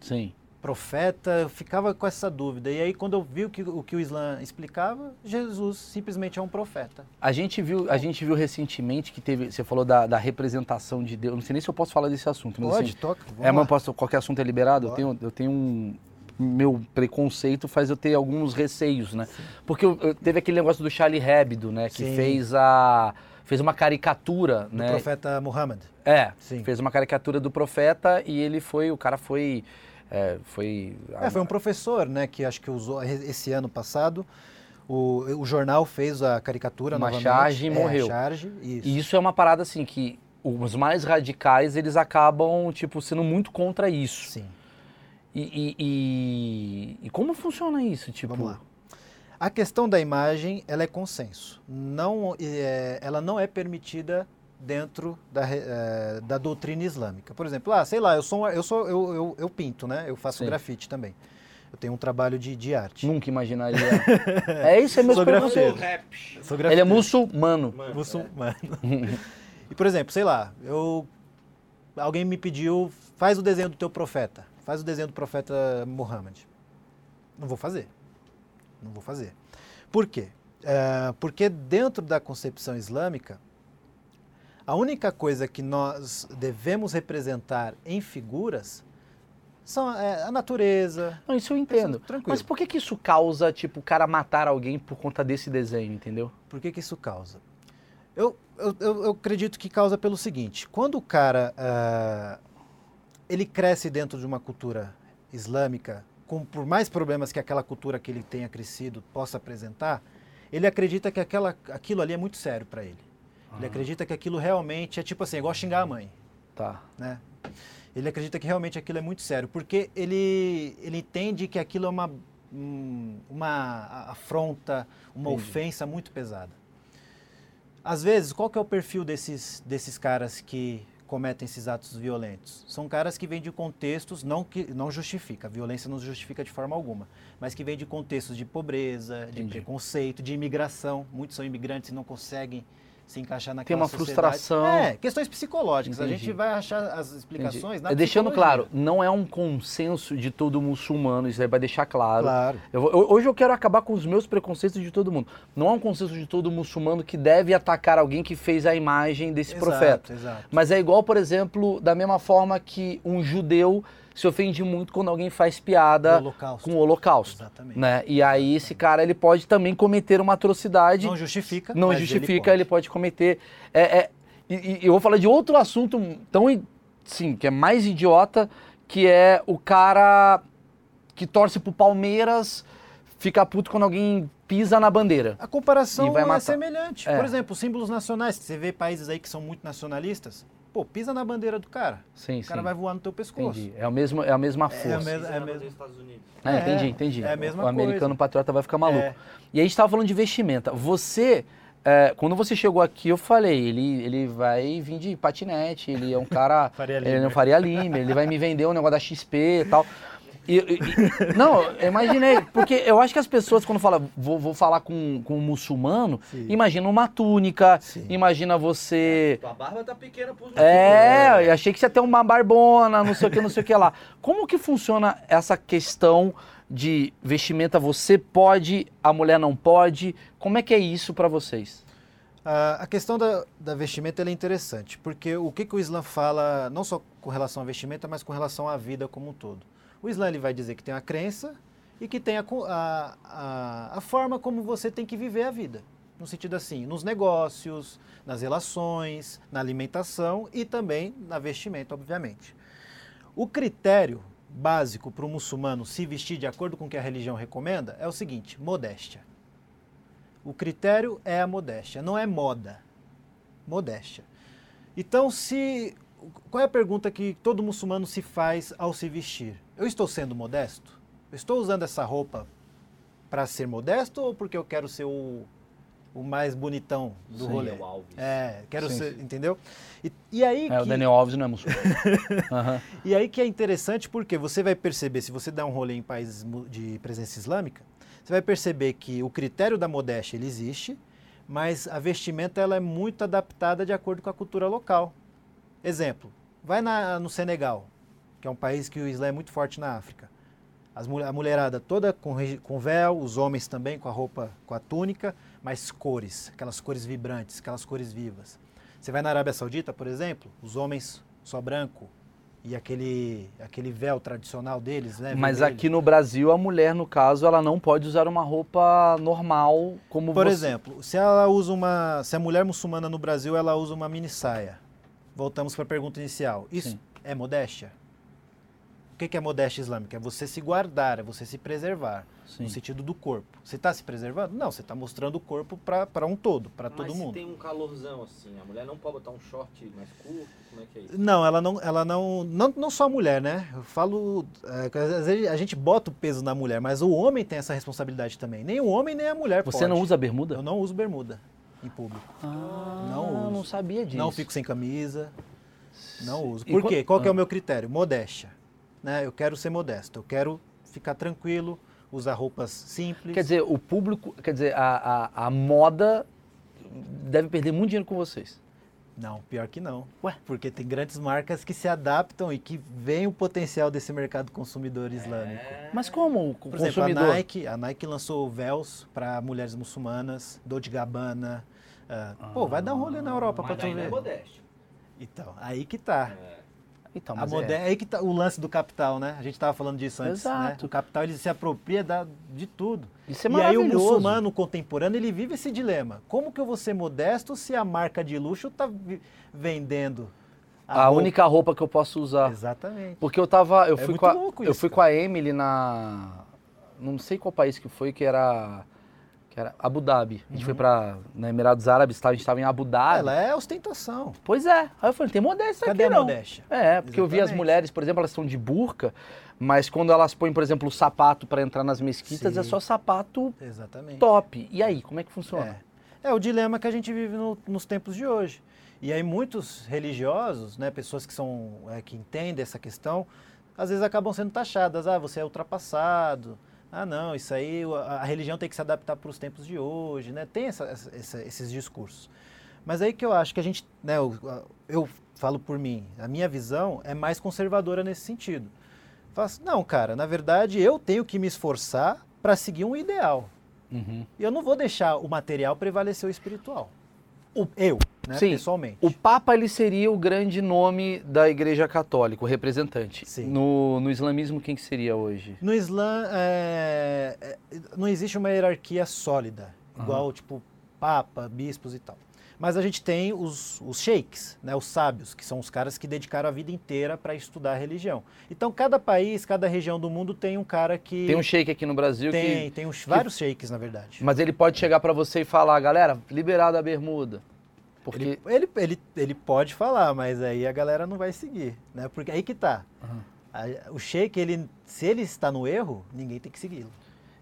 [SPEAKER 1] Sim
[SPEAKER 2] profeta, eu ficava com essa dúvida. E aí, quando eu vi o que o, que o Islã explicava, Jesus simplesmente é um profeta.
[SPEAKER 1] A gente viu, a gente viu recentemente que teve, você falou da, da representação de Deus. Não sei nem se eu posso falar desse assunto.
[SPEAKER 2] Mas,
[SPEAKER 1] Pode,
[SPEAKER 2] assim, toca.
[SPEAKER 1] É, mas posso, qualquer assunto é liberado? Eu tenho, eu tenho um. Meu preconceito faz eu ter alguns receios, né? Sim. Porque eu, eu, teve aquele negócio do Charlie Hebdo, né? Que Sim. fez a fez uma caricatura,
[SPEAKER 2] do
[SPEAKER 1] né?
[SPEAKER 2] profeta Muhammad.
[SPEAKER 1] É, Sim. fez uma caricatura do profeta e ele foi, o cara foi é, foi.
[SPEAKER 2] É, foi um professor, né, que acho que usou esse ano passado. O, o jornal fez a caricatura
[SPEAKER 1] uma novamente. charge e é, morreu.
[SPEAKER 2] Charge,
[SPEAKER 1] isso. E isso é uma parada assim que os mais radicais eles acabam tipo sendo muito contra isso.
[SPEAKER 2] Sim.
[SPEAKER 1] E, e, e, e como funciona isso, tipo?
[SPEAKER 2] Vamos lá. A questão da imagem, ela é consenso. Não, é, ela não é permitida dentro da, é, da doutrina islâmica. Por exemplo, ah, sei lá, eu sou, eu sou, eu, eu, eu pinto, né? Eu faço Sim. grafite também. Eu tenho um trabalho de, de arte.
[SPEAKER 1] Nunca imaginaria. é isso, é meu
[SPEAKER 2] Sou grafiteiro.
[SPEAKER 1] Sou grafiteiro. Ele é muçulmano.
[SPEAKER 2] Mano, muçulmano. e por exemplo, sei lá, eu alguém me pediu, faz o desenho do teu profeta, faz o desenho do profeta Muhammad. Não vou fazer. Não vou fazer. Por quê? É, porque dentro da concepção islâmica, a única coisa que nós devemos representar em figuras São é, a natureza.
[SPEAKER 1] Não, isso eu entendo. Tranquilo. Mas por que, que isso causa, tipo, o cara matar alguém por conta desse desenho, entendeu?
[SPEAKER 2] Por que, que isso causa? Eu, eu, eu, eu acredito que causa pelo seguinte: quando o cara uh, ele cresce dentro de uma cultura islâmica, com, por mais problemas que aquela cultura que ele tenha crescido possa apresentar, ele acredita que aquela, aquilo ali é muito sério para ele. Ele acredita que aquilo realmente é tipo assim, igual xingar a mãe.
[SPEAKER 1] Tá.
[SPEAKER 2] Né? Ele acredita que realmente aquilo é muito sério, porque ele, ele entende que aquilo é uma, uma afronta, uma Entendi. ofensa muito pesada. Às vezes, qual que é o perfil desses, desses caras que cometem esses atos violentos? São caras que vêm de contextos, não que não justifica, a violência não justifica de forma alguma, mas que vêm de contextos de pobreza, de Entendi. preconceito, de imigração. Muitos são imigrantes e não conseguem se encaixar naquela
[SPEAKER 1] Tem uma
[SPEAKER 2] sociedade.
[SPEAKER 1] frustração.
[SPEAKER 2] É, questões psicológicas. Entendi. A gente vai achar as explicações na
[SPEAKER 1] Deixando claro, não é um consenso de todo muçulmano, isso aí vai deixar claro.
[SPEAKER 2] Claro.
[SPEAKER 1] Eu, hoje eu quero acabar com os meus preconceitos de todo mundo. Não é um consenso de todo muçulmano que deve atacar alguém que fez a imagem desse
[SPEAKER 2] exato,
[SPEAKER 1] profeta.
[SPEAKER 2] Exato.
[SPEAKER 1] Mas é igual, por exemplo, da mesma forma que um judeu se ofende muito quando alguém faz piada
[SPEAKER 2] o
[SPEAKER 1] com o holocausto.
[SPEAKER 2] Exatamente.
[SPEAKER 1] Né? E aí esse cara ele pode também cometer uma atrocidade.
[SPEAKER 2] Não justifica.
[SPEAKER 1] Não justifica, ele pode, ele pode cometer. É, é, e, e, eu vou falar de outro assunto tão, sim, que é mais idiota, que é o cara que torce pro Palmeiras fica puto quando alguém pisa na bandeira.
[SPEAKER 2] A comparação é semelhante. É. Por exemplo, símbolos nacionais. Você vê países aí que são muito nacionalistas. Pô, pisa na bandeira do cara.
[SPEAKER 1] Sim,
[SPEAKER 2] o cara vai voar no teu pescoço.
[SPEAKER 1] Entendi. É, o mesmo, é a mesma é força.
[SPEAKER 2] É, é, é mesmo.
[SPEAKER 1] É, é, entendi, entendi.
[SPEAKER 2] É a mesma
[SPEAKER 1] o
[SPEAKER 2] coisa.
[SPEAKER 1] americano patriota vai ficar maluco. É. E aí a gente estava falando de vestimenta. Você, é, quando você chegou aqui, eu falei, ele, ele vai vir de patinete, ele é um cara...
[SPEAKER 2] faria
[SPEAKER 1] ele não faria lima, ele vai me vender um negócio da XP e tal. E, e, não, eu imaginei, porque eu acho que as pessoas, quando falam, vou, vou falar com, com um muçulmano, Sim. imagina uma túnica, Sim. imagina você.
[SPEAKER 3] É, tua barba tá pequena pros
[SPEAKER 1] É, eu achei que você ia ter uma barbona, não sei o que, não sei o que lá. Como que funciona essa questão de vestimenta? Você pode, a mulher não pode? Como é que é isso para vocês?
[SPEAKER 2] a questão da, da vestimenta é interessante, porque o que, que o Islã fala, não só com relação à vestimenta, mas com relação à vida como um todo. O Islã ele vai dizer que tem a crença e que tem a, a, a, forma como você tem que viver a vida. No sentido assim, nos negócios, nas relações, na alimentação e também na vestimenta, obviamente. O critério básico para o muçulmano se vestir de acordo com o que a religião recomenda é o seguinte: modéstia. O critério é a modéstia, não é moda. Modéstia. Então, se qual é a pergunta que todo muçulmano se faz ao se vestir? Eu estou sendo modesto? Eu estou usando essa roupa para ser modesto ou porque eu quero ser o, o mais bonitão do
[SPEAKER 3] Sim,
[SPEAKER 2] rolê?
[SPEAKER 3] O Alves.
[SPEAKER 2] É, quero sim, ser, sim. entendeu? E, e aí
[SPEAKER 1] é,
[SPEAKER 2] que...
[SPEAKER 1] o Daniel Alves não é muçulmano. uhum.
[SPEAKER 2] E aí que é interessante porque você vai perceber, se você dá um rolê em países de presença islâmica, você vai perceber que o critério da modéstia ele existe, mas a vestimenta ela é muito adaptada de acordo com a cultura local. Exemplo, vai na, no Senegal, que é um país que o Islã é muito forte na África. As, a mulherada toda com, com véu, os homens também com a roupa, com a túnica, mas cores, aquelas cores vibrantes, aquelas cores vivas. Você vai na Arábia Saudita, por exemplo, os homens só branco e aquele, aquele véu tradicional deles, né?
[SPEAKER 1] Mas vermelho. aqui no Brasil, a mulher, no caso, ela não pode usar uma roupa normal como
[SPEAKER 2] Por
[SPEAKER 1] você...
[SPEAKER 2] exemplo, se ela usa uma... Se a mulher muçulmana no Brasil, ela usa uma mini saia voltamos para a pergunta inicial. Isso Sim. é modéstia? O que é modéstia islâmica? É você se guardar, é você se preservar, Sim. no sentido do corpo. Você está se preservando? Não, você está mostrando o corpo para um todo, para todo mundo. Mas
[SPEAKER 3] tem um calorzão assim, a mulher não pode botar um short mais curto? Como é que é isso?
[SPEAKER 2] Não, ela não, ela não, não, não só a mulher, né? Eu falo, é, às vezes a gente bota o peso na mulher, mas o homem tem essa responsabilidade também. Nem o homem nem a mulher
[SPEAKER 1] Você
[SPEAKER 2] pode.
[SPEAKER 1] não usa bermuda?
[SPEAKER 2] Eu não uso bermuda em público.
[SPEAKER 1] Ah, não uso. não sabia disso.
[SPEAKER 2] Não fico sem camisa. Não uso. Por quê? Qual que é o meu critério? Modéstia. Né? Eu quero ser modesto. Eu quero ficar tranquilo, usar roupas simples.
[SPEAKER 1] Quer dizer, o público, quer dizer, a, a, a moda deve perder muito dinheiro com vocês.
[SPEAKER 2] Não, pior que não.
[SPEAKER 1] Ué?
[SPEAKER 2] Porque tem grandes marcas que se adaptam e que veem o potencial desse mercado consumidor islâmico.
[SPEAKER 1] É... Mas como o
[SPEAKER 2] Por
[SPEAKER 1] consumidor?
[SPEAKER 2] Exemplo, a Nike, a Nike lançou véus para mulheres muçulmanas, Dolce Gabbana. Uh, ah, pô, vai dar um rolê na Europa para tu ver.
[SPEAKER 3] É modéstia.
[SPEAKER 2] Então, aí que tá. É. Então, a é... aí que tá o lance do capital, né? A gente estava falando disso antes, né? Exato. Né? O capital ele se apropria da, de tudo. Isso é e aí o muçulmano contemporâneo ele vive esse dilema. Como que eu vou ser modesto se a marca de luxo está vendendo
[SPEAKER 1] a, a única roupa que eu posso usar?
[SPEAKER 2] Exatamente.
[SPEAKER 1] Porque eu tava, eu é fui com a, isso, eu fui cara. com a Emily na não sei qual país que foi que era que era Abu Dhabi. A gente uhum. foi para na Emirados Árabes, a gente estava em Abu Dhabi.
[SPEAKER 2] Ela é ostentação.
[SPEAKER 1] Pois é. Aí eu falei, tem modéstia
[SPEAKER 2] Cadê
[SPEAKER 1] aqui
[SPEAKER 2] a modéstia?
[SPEAKER 1] É, porque Exatamente. eu vi as mulheres, por exemplo, elas estão de burca, mas quando elas põem, por exemplo, o sapato para entrar nas mesquitas, Sim. é só sapato
[SPEAKER 2] Exatamente.
[SPEAKER 1] top. E aí, como é que funciona?
[SPEAKER 2] É, é o dilema que a gente vive no, nos tempos de hoje. E aí muitos religiosos, né, pessoas que são é, que entendem essa questão, às vezes acabam sendo taxadas. Ah, você é ultrapassado ah, não, isso aí, a, a religião tem que se adaptar para os tempos de hoje, né? Tem essa, essa, esses discursos. Mas aí que eu acho que a gente, né, eu, eu falo por mim, a minha visão é mais conservadora nesse sentido. Faço, não, cara, na verdade eu tenho que me esforçar para seguir um ideal. Uhum. E eu não vou deixar o material prevalecer o espiritual. O, eu, né, Sim, pessoalmente.
[SPEAKER 1] O Papa ele seria o grande nome da Igreja Católica, o representante. Sim. No, no islamismo, quem que seria hoje?
[SPEAKER 2] No Islã, é, é, não existe uma hierarquia sólida, igual, uhum. tipo, Papa, bispos e tal. Mas a gente tem os, os sheiks, né, os sábios, que são os caras que dedicaram a vida inteira para estudar a religião. Então, cada país, cada região do mundo tem um cara que.
[SPEAKER 1] Tem um sheik aqui no Brasil
[SPEAKER 2] tem,
[SPEAKER 1] que.
[SPEAKER 2] Tem, tem uns, vários que... sheiks, na verdade.
[SPEAKER 1] Mas ele pode chegar para você e falar, galera, liberado a bermuda.
[SPEAKER 2] Porque... Ele, ele, ele, ele, pode falar, mas aí a galera não vai seguir, né? Porque aí que tá. Uhum. o sheik, ele, se ele está no erro, ninguém tem que segui-lo.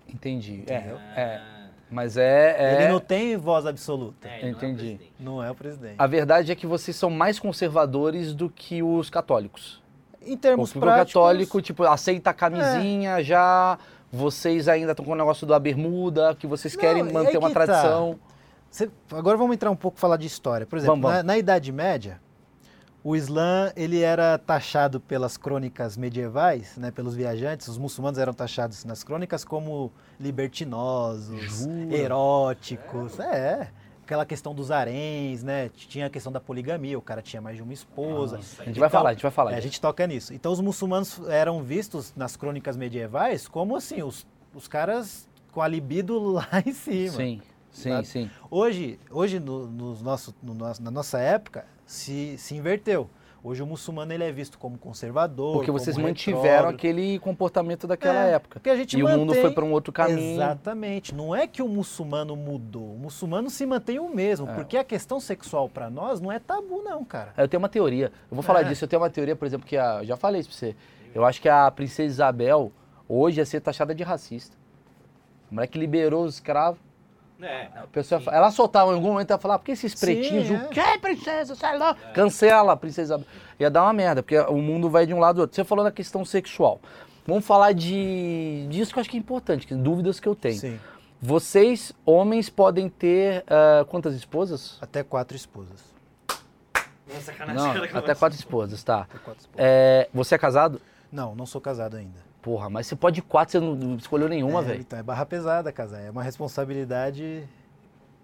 [SPEAKER 1] Entendi. É, é, mas é,
[SPEAKER 2] é, Ele não tem voz absoluta.
[SPEAKER 1] É, Entendi.
[SPEAKER 2] Não é, não é o presidente.
[SPEAKER 1] A verdade é que vocês são mais conservadores do que os católicos.
[SPEAKER 2] Em termos Porque práticos...
[SPEAKER 1] o católico, tipo, aceita a camisinha, é. já... Vocês ainda estão com o negócio da bermuda, que vocês não, querem manter uma tá. tradição. Tá.
[SPEAKER 2] Cê, agora vamos entrar um pouco falar de história. Por exemplo, vamos, vamos. Na, na, Idade Média, o Islã ele era taxado pelas crônicas medievais, né, pelos viajantes, os muçulmanos eram taxados nas crônicas como libertinosos, Jura? eróticos. É. é. Aquela questão dos haréns, né? Tinha a questão da poligamia, o cara tinha mais de uma esposa. Nossa,
[SPEAKER 1] a gente então, vai falar, a gente vai falar.
[SPEAKER 2] É, a gente toca nisso. Então os muçulmanos eram vistos nas crônicas medievais como assim, os, os caras com a libido lá em cima.
[SPEAKER 1] Sim. Sim, sabe? sim.
[SPEAKER 2] Hoje, hoje no, no nosso, no nosso, na nossa época, se, se inverteu. Hoje o muçulmano ele é visto como conservador.
[SPEAKER 1] Porque vocês mantiveram aquele comportamento daquela é, época.
[SPEAKER 2] Que a gente
[SPEAKER 1] e
[SPEAKER 2] mantém...
[SPEAKER 1] o mundo foi para um outro caminho.
[SPEAKER 2] Exatamente. Não é que o muçulmano mudou. O muçulmano se mantém o mesmo. É. Porque a questão sexual para nós não é tabu, não, cara.
[SPEAKER 1] Eu tenho uma teoria. Eu vou falar é. disso. Eu tenho uma teoria, por exemplo, que a, eu já falei isso para você. Eu acho que a princesa Isabel hoje ia ser taxada de racista. O moleque liberou os escravos. É, a pessoa, ela soltava em algum momento ela falava, por que esses pretinhos? Sim, é. O que, princesa? Sai lá. É. Cancela a princesa. Ia dar uma merda, porque o mundo vai de um lado do outro. Você falou da questão sexual. Vamos falar de disso que eu acho que é importante, que, dúvidas que eu tenho. Sim. Vocês, homens, podem ter uh, quantas esposas?
[SPEAKER 2] Até quatro esposas.
[SPEAKER 1] Não, até quatro esposas, tá. Quatro esposas. É, você é casado?
[SPEAKER 2] Não, não sou casado ainda.
[SPEAKER 1] Porra, mas você pode ir quatro, você não escolheu nenhuma,
[SPEAKER 2] é,
[SPEAKER 1] velho.
[SPEAKER 2] Então é barra pesada, casar. É uma responsabilidade.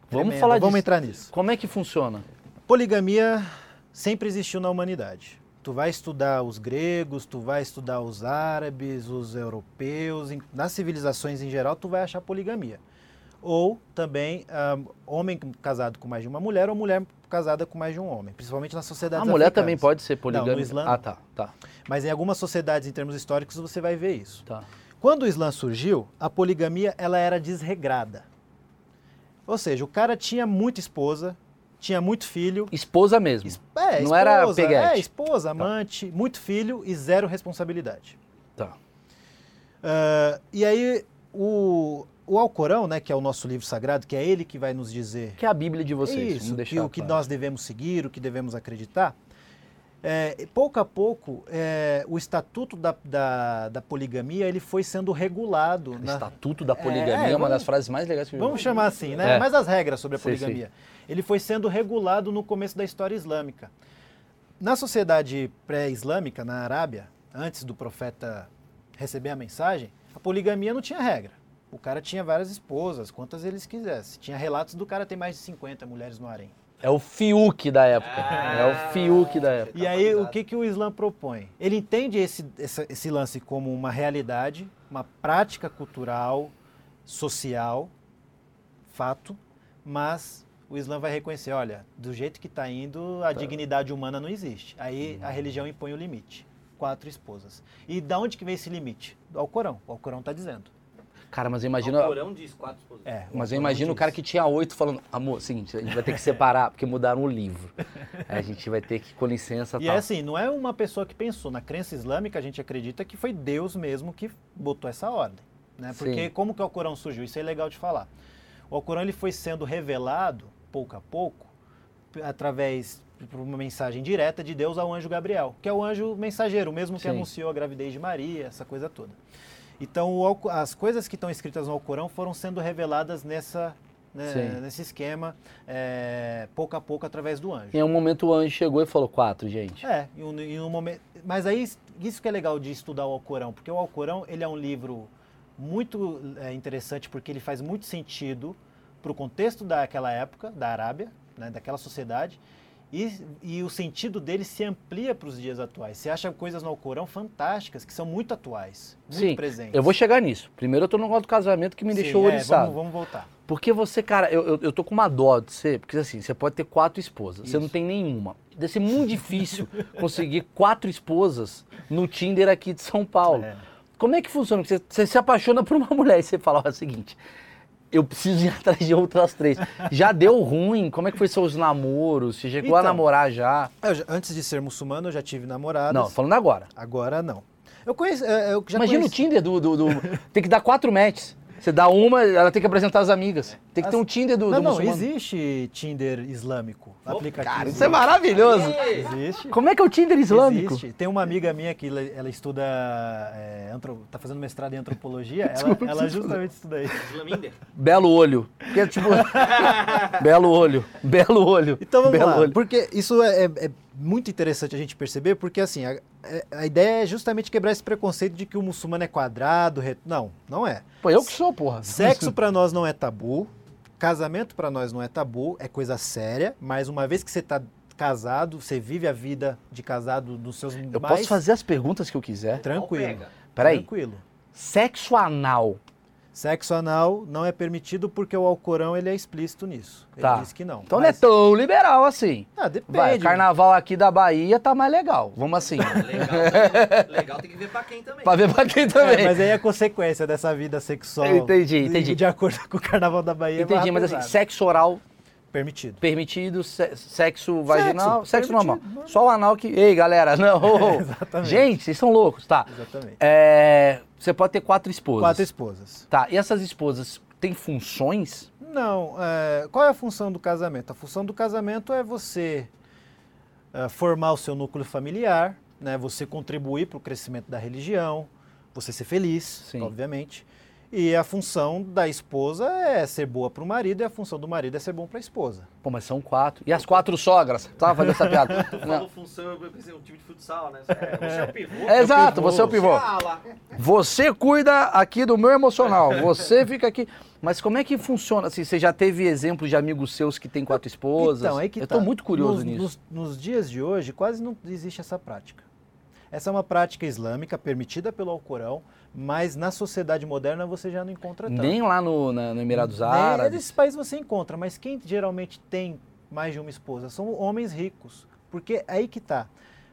[SPEAKER 1] Vamos tremenda. falar
[SPEAKER 2] Vamos entrar nisso.
[SPEAKER 1] Como é que funciona?
[SPEAKER 2] Poligamia sempre existiu na humanidade. Tu vai estudar os gregos, tu vai estudar os árabes, os europeus, nas civilizações em geral, tu vai achar poligamia. Ou também um, homem casado com mais de uma mulher ou mulher casada com mais de um homem, principalmente na sociedade.
[SPEAKER 1] A mulher africanas. também pode ser poligâmica.
[SPEAKER 2] Não, no Islã.
[SPEAKER 1] Ah, tá, tá.
[SPEAKER 2] Mas em algumas sociedades, em termos históricos, você vai ver isso.
[SPEAKER 1] Tá.
[SPEAKER 2] Quando o Islã surgiu, a poligamia ela era desregrada. Ou seja, o cara tinha muita esposa, tinha muito filho.
[SPEAKER 1] Esposa mesmo. Es
[SPEAKER 2] é, Não
[SPEAKER 1] esposa, era peguete.
[SPEAKER 2] É, esposa, tá. amante, tá. muito filho e zero responsabilidade.
[SPEAKER 1] Tá.
[SPEAKER 2] Uh, e aí, o, o Alcorão, né, que é o nosso livro sagrado, que é ele que vai nos dizer.
[SPEAKER 1] Que é a Bíblia de vocês.
[SPEAKER 2] Isso, que, o que nós devemos seguir, o que devemos acreditar. É, pouco a pouco, é, o estatuto da, da, da, poligamia ele foi sendo regulado.
[SPEAKER 1] Na... Estatuto da poligamia é, é uma das frases mais legais que eu
[SPEAKER 2] Vamos chamar assim, né? É. Mas as regras sobre a poligamia. Sim, sim. Ele foi sendo regulado no começo da história islâmica. Na sociedade pré-islâmica, na Arábia, antes do profeta receber a mensagem, a poligamia não tinha regra. O cara tinha várias esposas, quantas eles quisesse. Tinha relatos do cara ter mais de 50 mulheres no harém.
[SPEAKER 1] É o Fiuk da época. Ah, é o Fiuk da época.
[SPEAKER 2] E aí, o que, que o Islã propõe? Ele entende esse, esse, esse lance como uma realidade, uma prática cultural, social, fato, mas o Islã vai reconhecer, olha, do jeito que está indo, a tá. dignidade humana não existe. Aí a religião impõe o limite. Quatro esposas. E da onde que vem esse limite? Do Alcorão. O Alcorão está dizendo.
[SPEAKER 1] Cara, mas eu imagino. O
[SPEAKER 3] Alcorão diz quatro esposas.
[SPEAKER 1] É, mas eu imagino o cara que tinha oito falando, amor, seguinte, a gente vai ter que separar, porque mudaram o livro. A gente vai ter que, com licença.
[SPEAKER 2] E
[SPEAKER 1] tal.
[SPEAKER 2] é assim, não é uma pessoa que pensou. Na crença islâmica, a gente acredita que foi Deus mesmo que botou essa ordem. Né? Porque Sim. como que o Alcorão surgiu? Isso é legal de falar. O Alcorão ele foi sendo revelado pouco a pouco, através de uma mensagem direta de Deus ao anjo Gabriel, que é o anjo mensageiro, o mesmo que Sim. anunciou a gravidez de Maria, essa coisa toda. Então, o, as coisas que estão escritas no Alcorão foram sendo reveladas nessa, né, nesse esquema, é, pouco a pouco, através do anjo.
[SPEAKER 1] Em um momento o anjo chegou e falou quatro, gente.
[SPEAKER 2] É, em um, em um momento. Mas aí, isso que é legal de estudar o Alcorão, porque o Alcorão ele é um livro muito é, interessante, porque ele faz muito sentido para o contexto daquela época, da Arábia, né, daquela sociedade, e, e, o sentido dele se amplia para os dias atuais. Você acha coisas no Alcorão fantásticas, que são muito atuais, muito
[SPEAKER 1] Sim,
[SPEAKER 2] presentes.
[SPEAKER 1] eu vou chegar nisso. Primeiro eu tô no negócio do casamento que me Sim, deixou é, oriçado.
[SPEAKER 2] Vamos, vamos, voltar.
[SPEAKER 1] Porque você, cara, eu, eu, eu, tô com uma dó de você, porque assim, você pode ter quatro esposas, Isso. você não tem nenhuma. Deve ser muito difícil conseguir quatro esposas no Tinder aqui de São Paulo. É. Como é que funciona? Você, você se apaixona por uma mulher e você fala o seguinte eu preciso ir atrás de outras três. Já deu ruim? Como é que foi seus namoros? Você chegou então, a namorar já?
[SPEAKER 2] já? Antes de ser muçulmano, eu já tive namorada.
[SPEAKER 1] Não, falando agora.
[SPEAKER 2] Agora não. Eu conheço. Eu
[SPEAKER 1] já Imagina conheci... o Tinder do, do, do. Tem que dar quatro matches. Você dá uma, ela tem que apresentar as amigas. Tem que As... ter um Tinder do,
[SPEAKER 2] não,
[SPEAKER 1] do
[SPEAKER 2] não, muçulmano. existe Tinder islâmico, oh, aplicativo.
[SPEAKER 1] Cara, isso é maravilhoso.
[SPEAKER 2] Existe.
[SPEAKER 1] Como é que é o Tinder islâmico?
[SPEAKER 2] Existe. Tem uma amiga minha que ela estuda, é, antro... tá fazendo mestrado em antropologia, ela, ela justamente estuda isso. Islaminder?
[SPEAKER 1] Belo olho. Porque, tipo, belo olho, belo olho.
[SPEAKER 2] Então vamos
[SPEAKER 1] belo
[SPEAKER 2] lá,
[SPEAKER 1] olho.
[SPEAKER 2] porque isso é, é, é muito interessante a gente perceber, porque assim, a, é, a, ideia é justamente quebrar esse preconceito de que o muçulmano é quadrado. Re... Não, não é.
[SPEAKER 1] Pô, eu que sou, porra.
[SPEAKER 2] Sexo para nós não é tabu, casamento para nós não é tabu, é coisa séria, mas uma vez que você está casado, você vive a vida de casado nos seus
[SPEAKER 1] Eu mais... posso fazer as perguntas que eu quiser?
[SPEAKER 2] Tranquilo.
[SPEAKER 1] Peraí.
[SPEAKER 2] Tranquilo.
[SPEAKER 1] Sexo anal
[SPEAKER 2] Sexo anal não é permitido porque o Alcorão ele é explícito nisso. Ele
[SPEAKER 1] tá.
[SPEAKER 2] diz que não.
[SPEAKER 1] Então Mas... não é tão liberal assim.
[SPEAKER 2] Ah, depende.
[SPEAKER 1] Vai, carnaval aqui da Bahia tá mais legal. Vamos assim.
[SPEAKER 3] legal, legal tem que ver pra quem também.
[SPEAKER 1] pra ver pra quem também. É,
[SPEAKER 2] mas aí é consequência dessa vida sexual.
[SPEAKER 1] Entendi, entendi.
[SPEAKER 2] De, de acordo com o carnaval da Bahia.
[SPEAKER 1] É entendi, mas assim, sexo oral
[SPEAKER 2] Permitido.
[SPEAKER 1] Permitido, sexo vaginal, sexo, sexo normal. Só o anal que. Ei, galera, não. Exatamente. Gente, vocês são loucos, tá?
[SPEAKER 2] Exatamente.
[SPEAKER 1] É, você pode ter quatro esposas.
[SPEAKER 2] Quatro esposas.
[SPEAKER 1] Tá, e essas esposas têm funções?
[SPEAKER 2] Não. É, qual é a função do casamento? A função do casamento é você é, formar o seu núcleo familiar, né? Você contribuir para o crescimento da religião, você ser feliz, Sim. obviamente. E a função da esposa é ser boa para o marido e a função do marido é ser bom para a esposa.
[SPEAKER 1] Pô, mas são quatro. E as quatro sogras? Tava fazendo essa piada.
[SPEAKER 3] Tu falou função, eu pensei um time de futsal, né? É, você é o pivô.
[SPEAKER 1] É, exato, você é o pivô. Você cuida aqui do meu emocional. Você fica aqui. Mas como é que funciona? Assim, você já teve exemplos de amigos seus que têm quatro esposas?
[SPEAKER 2] Então, é que
[SPEAKER 1] Eu
[SPEAKER 2] estou
[SPEAKER 1] tá. muito curioso
[SPEAKER 2] nos,
[SPEAKER 1] nisso.
[SPEAKER 2] Nos, nos dias de hoje, quase não existe essa prática. Essa é uma prática islâmica permitida pelo Alcorão, mas na sociedade moderna você já não encontra tanto.
[SPEAKER 1] Nem lá no, na, no Emirados Árabes?
[SPEAKER 2] Nem nesses países você encontra, mas quem geralmente tem mais de uma esposa são homens ricos. Porque é aí que está.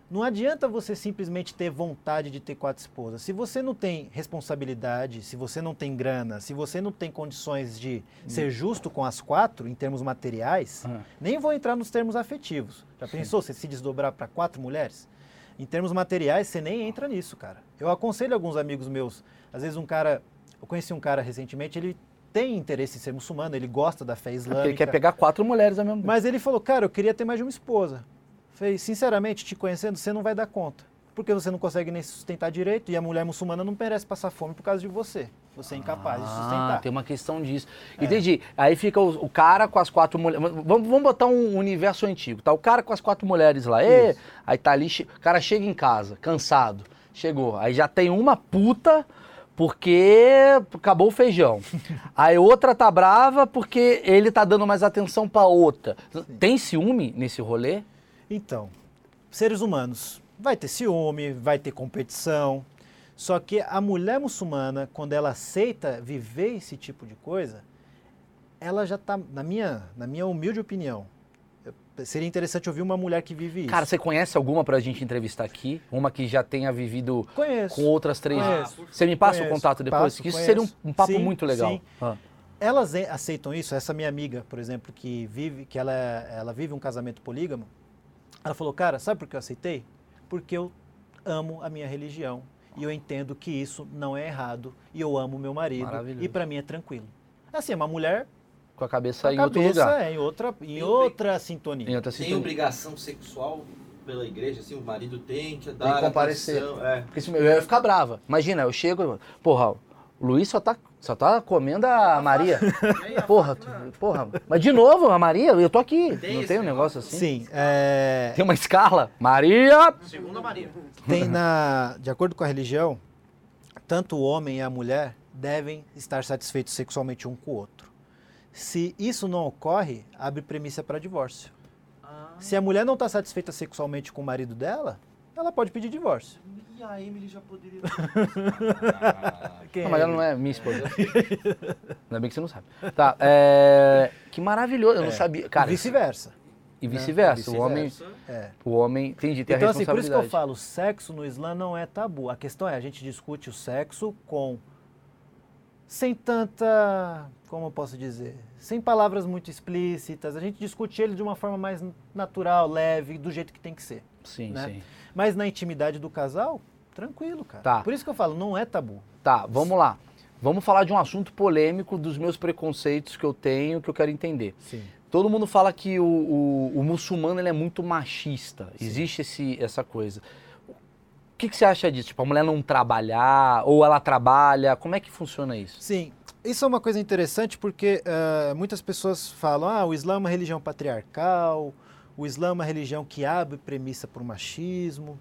[SPEAKER 2] Não adianta você simplesmente ter vontade de ter quatro esposas. Se você não tem responsabilidade, se você não tem grana, se você não tem condições de hum. ser justo com as quatro, em termos materiais, uhum. nem vou entrar nos termos afetivos. Já Sim. pensou você se desdobrar para quatro mulheres? Em termos materiais, você nem entra nisso, cara. Eu aconselho alguns amigos meus, às vezes um cara, eu conheci um cara recentemente, ele tem interesse em ser muçulmano, ele gosta da fé islâmica.
[SPEAKER 1] Ele quer pegar quatro mulheres ao mesmo
[SPEAKER 2] Mas ele falou, cara, eu queria ter mais de uma esposa. Falei, sinceramente, te conhecendo, você não vai dar conta. Porque você não consegue nem sustentar direito e a mulher muçulmana não merece passar fome por causa de você. Você é incapaz ah, de sustentar.
[SPEAKER 1] Tem uma questão disso. É. Entendi. Aí fica o, o, cara com as quatro mulheres. Vamos, vamos botar um universo antigo. Tá o cara com as quatro mulheres lá. E, aí tá ali, o cara chega em casa, cansado. Chegou. Aí já tem uma puta porque acabou o feijão. Aí outra tá brava porque ele tá dando mais atenção pra outra. Sim. Tem ciúme nesse rolê?
[SPEAKER 2] Então, seres humanos, vai ter ciúme, vai ter competição. Só que a mulher muçulmana, quando ela aceita viver esse tipo de coisa, ela já tá, na minha, na minha humilde opinião, seria interessante ouvir uma mulher que vive isso.
[SPEAKER 1] Cara, você conhece alguma pra gente entrevistar aqui? Uma que já tenha vivido conheço, com outras três? Conheço, você me passa conheço, o contato depois? Passo, isso conheço. seria um, um papo sim, muito legal. Sim. Ah.
[SPEAKER 2] Elas aceitam isso? Essa minha amiga, por exemplo, que vive, que ela, ela vive um casamento polígamo, ela falou, cara, sabe por que eu aceitei? Porque eu amo a minha religião e eu entendo que isso não é errado e eu amo meu marido e para mim é tranquilo. Assim, é uma mulher
[SPEAKER 1] com a cabeça com a em cabeça, outro lugar.
[SPEAKER 2] É, em outra, em outra sintonia. Em outra
[SPEAKER 3] sintonia. Tem obrigação sexual pela igreja, assim, o marido tem que dar
[SPEAKER 1] tem que comparecer. É. Porque eu ia ficar brava. Imagina, eu chego, porra, o Luiz só tá, só tá comendo a Maria. porra, porra. Mas de novo, a Maria, eu tô aqui. Tem não tem um negócio assim?
[SPEAKER 2] Sim. É...
[SPEAKER 1] Tem uma escala. Maria.
[SPEAKER 3] Segunda Maria.
[SPEAKER 2] Tem na. De acordo com a religião, tanto o homem e a mulher devem estar satisfeitos sexualmente um com o outro. Se isso não ocorre, abre premissa para divórcio. Ah. Se a mulher não está satisfeita sexualmente com o marido dela, ela pode pedir divórcio.
[SPEAKER 3] E a Emily já poderia.
[SPEAKER 1] ah, não, é mas ela não é minha esposa. Ainda bem que você não sabe. Tá, é... que maravilhoso, eu é. não sabia. Cara,
[SPEAKER 2] vice-versa.
[SPEAKER 1] E vice-versa. Vice o homem. É. O homem. Entendi, tem
[SPEAKER 2] então,
[SPEAKER 1] a responsabilidade. Então, assim, por
[SPEAKER 2] isso que eu falo, sexo no Islã não é tabu. A questão é, a gente discute o sexo com. sem tanta como eu posso dizer, sem palavras muito explícitas. A gente discute ele de uma forma mais natural, leve, do jeito que tem que ser.
[SPEAKER 1] Sim,
[SPEAKER 2] né?
[SPEAKER 1] sim.
[SPEAKER 2] Mas na intimidade do casal, tranquilo, cara. Tá. Por isso que eu falo, não é tabu.
[SPEAKER 1] Tá, vamos lá. Vamos falar de um assunto polêmico dos meus preconceitos que eu tenho, que eu quero entender.
[SPEAKER 2] Sim.
[SPEAKER 1] Todo mundo fala que o, o, o muçulmano ele é muito machista. Sim. Existe esse, essa coisa. O que, que você acha disso? Tipo, a mulher não trabalhar, ou ela trabalha, como é que funciona isso?
[SPEAKER 2] Sim, isso é uma coisa interessante porque uh, muitas pessoas falam: ah, o Islã é uma religião patriarcal, o Islã é uma religião que abre premissa para o machismo.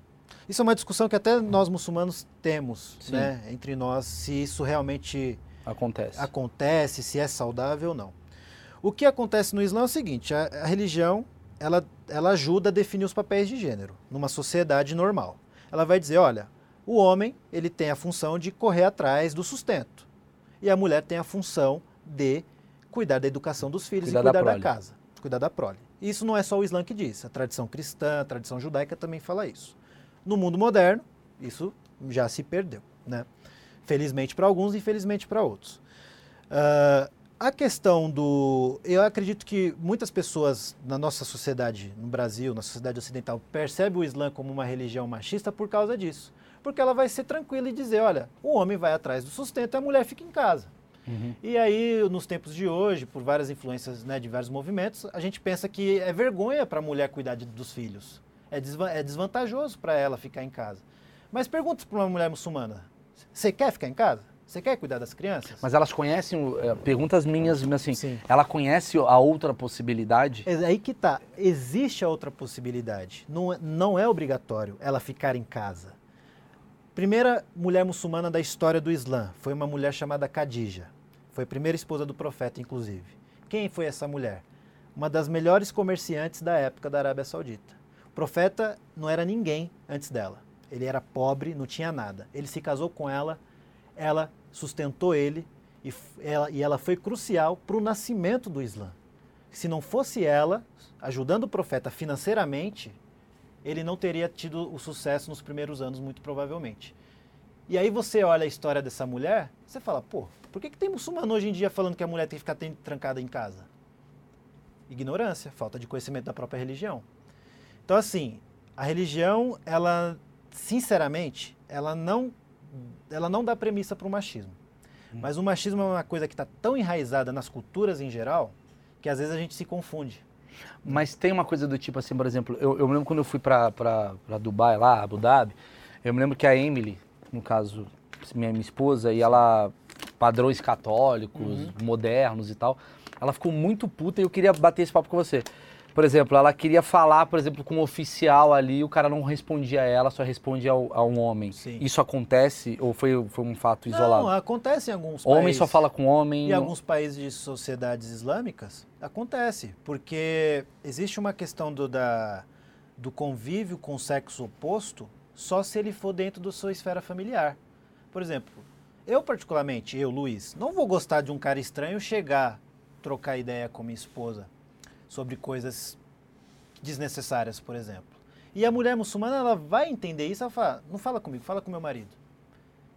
[SPEAKER 2] Isso é uma discussão que até nós muçulmanos temos, né, entre nós, se isso realmente
[SPEAKER 1] acontece.
[SPEAKER 2] acontece, se é saudável ou não. O que acontece no Islã é o seguinte: a, a religião ela, ela ajuda a definir os papéis de gênero numa sociedade normal. Ela vai dizer, olha, o homem ele tem a função de correr atrás do sustento e a mulher tem a função de cuidar da educação dos filhos cuidar e cuidar da, da, casa, cuidar da prole. Isso não é só o Islã que diz, a tradição cristã, a tradição judaica também fala isso. No mundo moderno, isso já se perdeu, né? Felizmente para alguns, infelizmente para outros. Uh, a questão do. Eu acredito que muitas pessoas na nossa sociedade, no Brasil, na sociedade ocidental, percebem o Islã como uma religião machista por causa disso porque ela vai ser tranquila e dizer, olha, o homem vai atrás do sustento e a mulher fica em casa. Uhum. E aí, nos tempos de hoje, por várias influências né, de vários movimentos, a gente pensa que é vergonha para a mulher cuidar de, dos filhos. É, desva é desvantajoso para ela ficar em casa. Mas pergunta para uma mulher muçulmana: você quer ficar em casa? Você quer cuidar das crianças?
[SPEAKER 1] Mas elas conhecem, é, perguntas minhas, assim, Sim. ela conhece a outra possibilidade?
[SPEAKER 2] É aí que tá. Existe a outra possibilidade. Não, é, não é obrigatório ela ficar em casa. Primeira mulher muçulmana da história do Islã foi uma mulher chamada Khadija. Foi a primeira esposa do profeta, inclusive. Quem foi essa mulher? Uma das melhores comerciantes da época da Arábia Saudita. O profeta não era ninguém antes dela. Ele era pobre, não tinha nada. Ele se casou com ela, ela sustentou ele e ela, e ela foi crucial para o nascimento do Islã. Se não fosse ela ajudando o profeta financeiramente, ele não teria tido o sucesso nos primeiros anos, muito provavelmente. E aí você olha a história dessa mulher, você fala, pô, por que, que tem muçulmano hoje em dia falando que a mulher tem que ficar trancada em casa? Ignorância, falta de conhecimento da própria religião. Então, assim, a religião, ela, sinceramente, ela não, ela não dá premissa para o machismo. Hum. Mas o machismo é uma coisa que está tão enraizada nas culturas em geral, que às vezes a gente se confunde.
[SPEAKER 1] Mas tem uma coisa do tipo assim, por exemplo, eu, eu me lembro quando eu fui para Dubai, lá, Abu Dhabi, eu me lembro que a Emily, no caso, minha, minha esposa, e ela, padrões católicos, uhum. modernos e tal, ela ficou muito puta e eu queria bater esse papo com você. por exemplo, ela queria falar, por exemplo, com um oficial ali, o cara não respondia a ela, só respondia ao, a um homem. Sim. Isso acontece ou foi, foi um fato isolado? Não,
[SPEAKER 2] acontece em alguns
[SPEAKER 1] homem países. Homem só fala com homem.
[SPEAKER 2] Em alguns países de sociedades islâmicas, acontece. Porque existe uma questão do, da, do convívio com o sexo oposto só se ele for dentro da sua esfera familiar. Por exemplo, eu particularmente, eu, Luiz, não vou gostar de um cara estranho chegar, trocar ideia com minha esposa sobre coisas desnecessárias, por exemplo. E a mulher muçulmana, ela vai entender isso, ela fala, não fala comigo, fala com meu marido.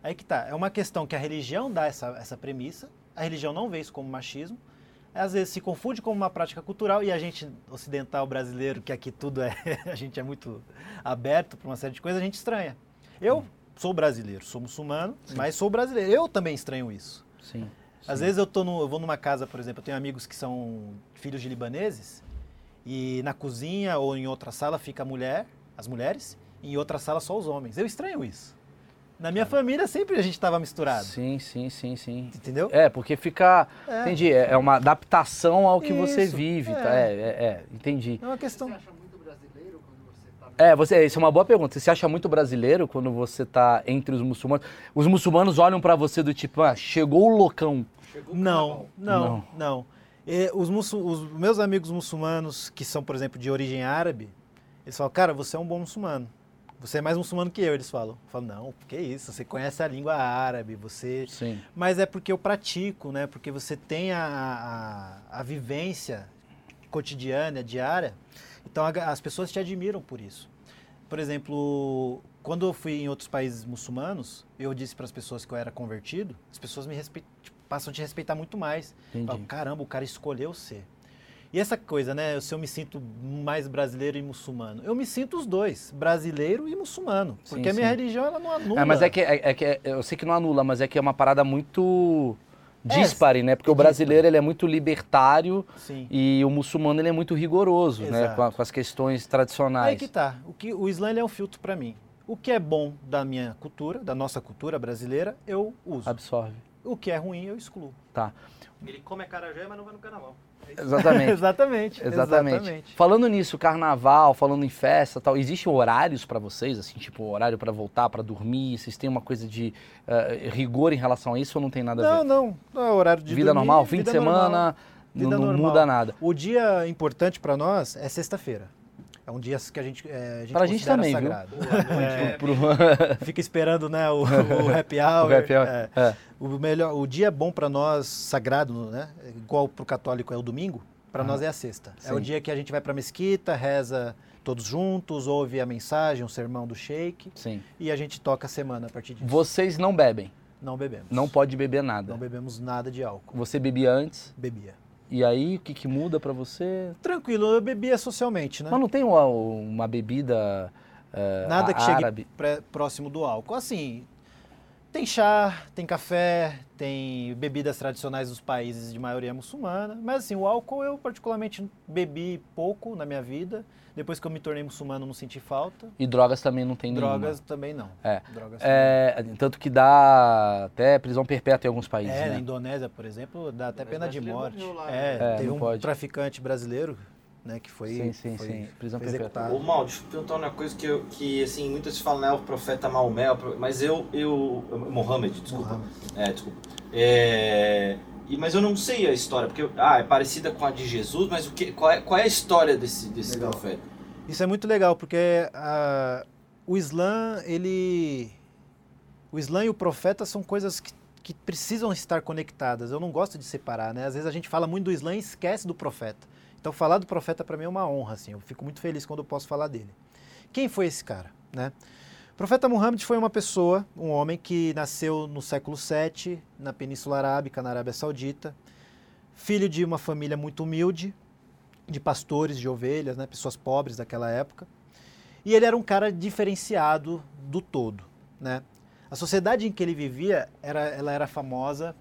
[SPEAKER 2] Aí que tá, é uma questão que a religião dá essa, essa premissa, a religião não vê isso como machismo, às vezes se confunde com uma prática cultural e a gente ocidental brasileiro, que aqui tudo é, a gente é muito aberto para uma série de coisas, a gente estranha. Eu sou brasileiro, sou muçulmano, Sim. mas sou brasileiro. Eu também estranho isso.
[SPEAKER 1] Sim.
[SPEAKER 2] Às vezes eu, tô no, eu vou numa casa, por exemplo, eu tenho amigos que são filhos de libaneses e na cozinha ou em outra sala fica a mulher, as mulheres, e em outra sala só os homens. Eu estranho isso. Na minha família sempre a gente estava misturado.
[SPEAKER 1] Sim, sim, sim, sim.
[SPEAKER 2] Entendeu?
[SPEAKER 1] É, porque fica. É. Entendi. É, é uma adaptação ao que Isso, você vive, é. tá? É, é, é, entendi.
[SPEAKER 2] É uma questão.
[SPEAKER 4] Você acha muito brasileiro quando você tá.
[SPEAKER 1] É, você, isso é uma boa pergunta. Você se acha muito brasileiro quando você está entre os muçulmanos? Os muçulmanos olham para você do tipo, ah, chegou o loucão.
[SPEAKER 2] Chegou não, não, não, não. E os, os meus amigos muçulmanos, que são, por exemplo, de origem árabe, eles falam, cara, você é um bom muçulmano. Você é mais muçulmano que eu, eles falam. Eu falo, não, que isso, você conhece a língua árabe, você...
[SPEAKER 1] Sim.
[SPEAKER 2] Mas é porque eu pratico, né? Porque você tem a, a, a vivência cotidiana, diária. Então as pessoas te admiram por isso. Por exemplo, quando eu fui em outros países muçulmanos, eu disse para as pessoas que eu era convertido, as pessoas me respeitam, tipo, passam a te respeitar muito mais. Falam, Caramba, o cara escolheu ser. E essa coisa, né? Se eu me sinto mais brasileiro e muçulmano. Eu me sinto os dois, brasileiro e muçulmano. Porque sim, a minha sim. religião, ela não anula.
[SPEAKER 1] É, mas é que, é, é que é, eu sei que não anula, mas é que é uma parada muito dispare, é, né? Porque o brasileiro ele é muito libertário
[SPEAKER 2] sim.
[SPEAKER 1] e o muçulmano ele é muito rigoroso, Exato. né? Com, a, com, as questões tradicionais.
[SPEAKER 2] Aí que tá. O, que, o Islã é um filtro para mim. O que é bom da minha cultura, da nossa cultura brasileira, eu uso.
[SPEAKER 1] Absorve.
[SPEAKER 2] O que é ruim, eu excluo.
[SPEAKER 1] Tá.
[SPEAKER 3] Ele come a carajé, mas não vai no carnaval.
[SPEAKER 1] Exatamente.
[SPEAKER 2] exatamente.
[SPEAKER 1] Exatamente. Exatamente. Falando nisso, carnaval, falando em festa, tal, existem horários para vocês, assim, tipo horário para voltar, para dormir? Vocês têm uma coisa de uh, rigor em relação a isso ou não tem nada a ver?
[SPEAKER 2] Não, não. Não é horário de
[SPEAKER 1] vida
[SPEAKER 2] dormir,
[SPEAKER 1] normal, fim de semana, não, não muda nada.
[SPEAKER 2] O dia importante para nós é sexta-feira. É um dia que a gente, é, a gente
[SPEAKER 1] pra gente também,
[SPEAKER 2] sagrado. Viu? É, pro... Fica esperando né, o, o happy hour.
[SPEAKER 1] o, happy hour.
[SPEAKER 2] É. É. o, melhor, o dia bom para nós, sagrado, né? igual para o católico é o domingo, para ah, nós é a sexta. Sim. É o dia que a gente vai para a mesquita, reza todos juntos, ouve a mensagem, o sermão do sheik.
[SPEAKER 1] Sim.
[SPEAKER 2] E a gente toca a semana a partir disso.
[SPEAKER 1] Vocês não bebem?
[SPEAKER 2] Não bebemos.
[SPEAKER 1] Não pode beber nada?
[SPEAKER 2] Não bebemos nada de álcool.
[SPEAKER 1] Você bebia antes?
[SPEAKER 2] Bebia.
[SPEAKER 1] E aí, o que, que muda para você?
[SPEAKER 2] Tranquilo, eu bebia socialmente, né?
[SPEAKER 1] Mas não tem uma, uma bebida uh,
[SPEAKER 2] Nada que
[SPEAKER 1] árabe?
[SPEAKER 2] chegue próximo do álcool. Assim, tem chá, tem café, tem bebidas tradicionais dos países de maioria muçulmana. Mas assim, o álcool eu particularmente bebi pouco na minha vida. Depois que eu me tornei muçulmano, não senti falta.
[SPEAKER 1] E drogas também não tem
[SPEAKER 2] Drogas
[SPEAKER 1] nenhuma.
[SPEAKER 2] também não.
[SPEAKER 1] É. Drogas é, Tanto que dá até prisão perpétua em alguns países. É,
[SPEAKER 2] né? na Indonésia, por exemplo, dá até pena de morte.
[SPEAKER 3] Lá,
[SPEAKER 2] é, né? é, teve um pode. traficante brasileiro né, que foi,
[SPEAKER 1] sim, sim,
[SPEAKER 2] foi,
[SPEAKER 1] sim. Prisão
[SPEAKER 3] foi executado. Ô, Mal, deixa eu perguntar uma coisa que, eu, que assim, muitas falam, né, o profeta Maomé, mas eu, eu, Mohammed, desculpa. Mohammed. É, desculpa. É, e, mas eu não sei a história, porque ah, é parecida com a de Jesus, mas o que, qual, é, qual é a história desse, desse profeta?
[SPEAKER 2] Isso é muito legal, porque uh, o Islã, ele... O Islã e o profeta são coisas que, que precisam estar conectadas. Eu não gosto de separar, né? Às vezes a gente fala muito do Islã e esquece do profeta. Então falar do profeta para mim é uma honra, assim. Eu fico muito feliz quando eu posso falar dele. Quem foi esse cara, né? Profeta Muhammad foi uma pessoa, um homem que nasceu no século VII, na Península Arábica, na Arábia Saudita, filho de uma família muito humilde, de pastores de ovelhas, né, pessoas pobres daquela época. E ele era um cara diferenciado do todo, né? A sociedade em que ele vivia, era, ela era famosa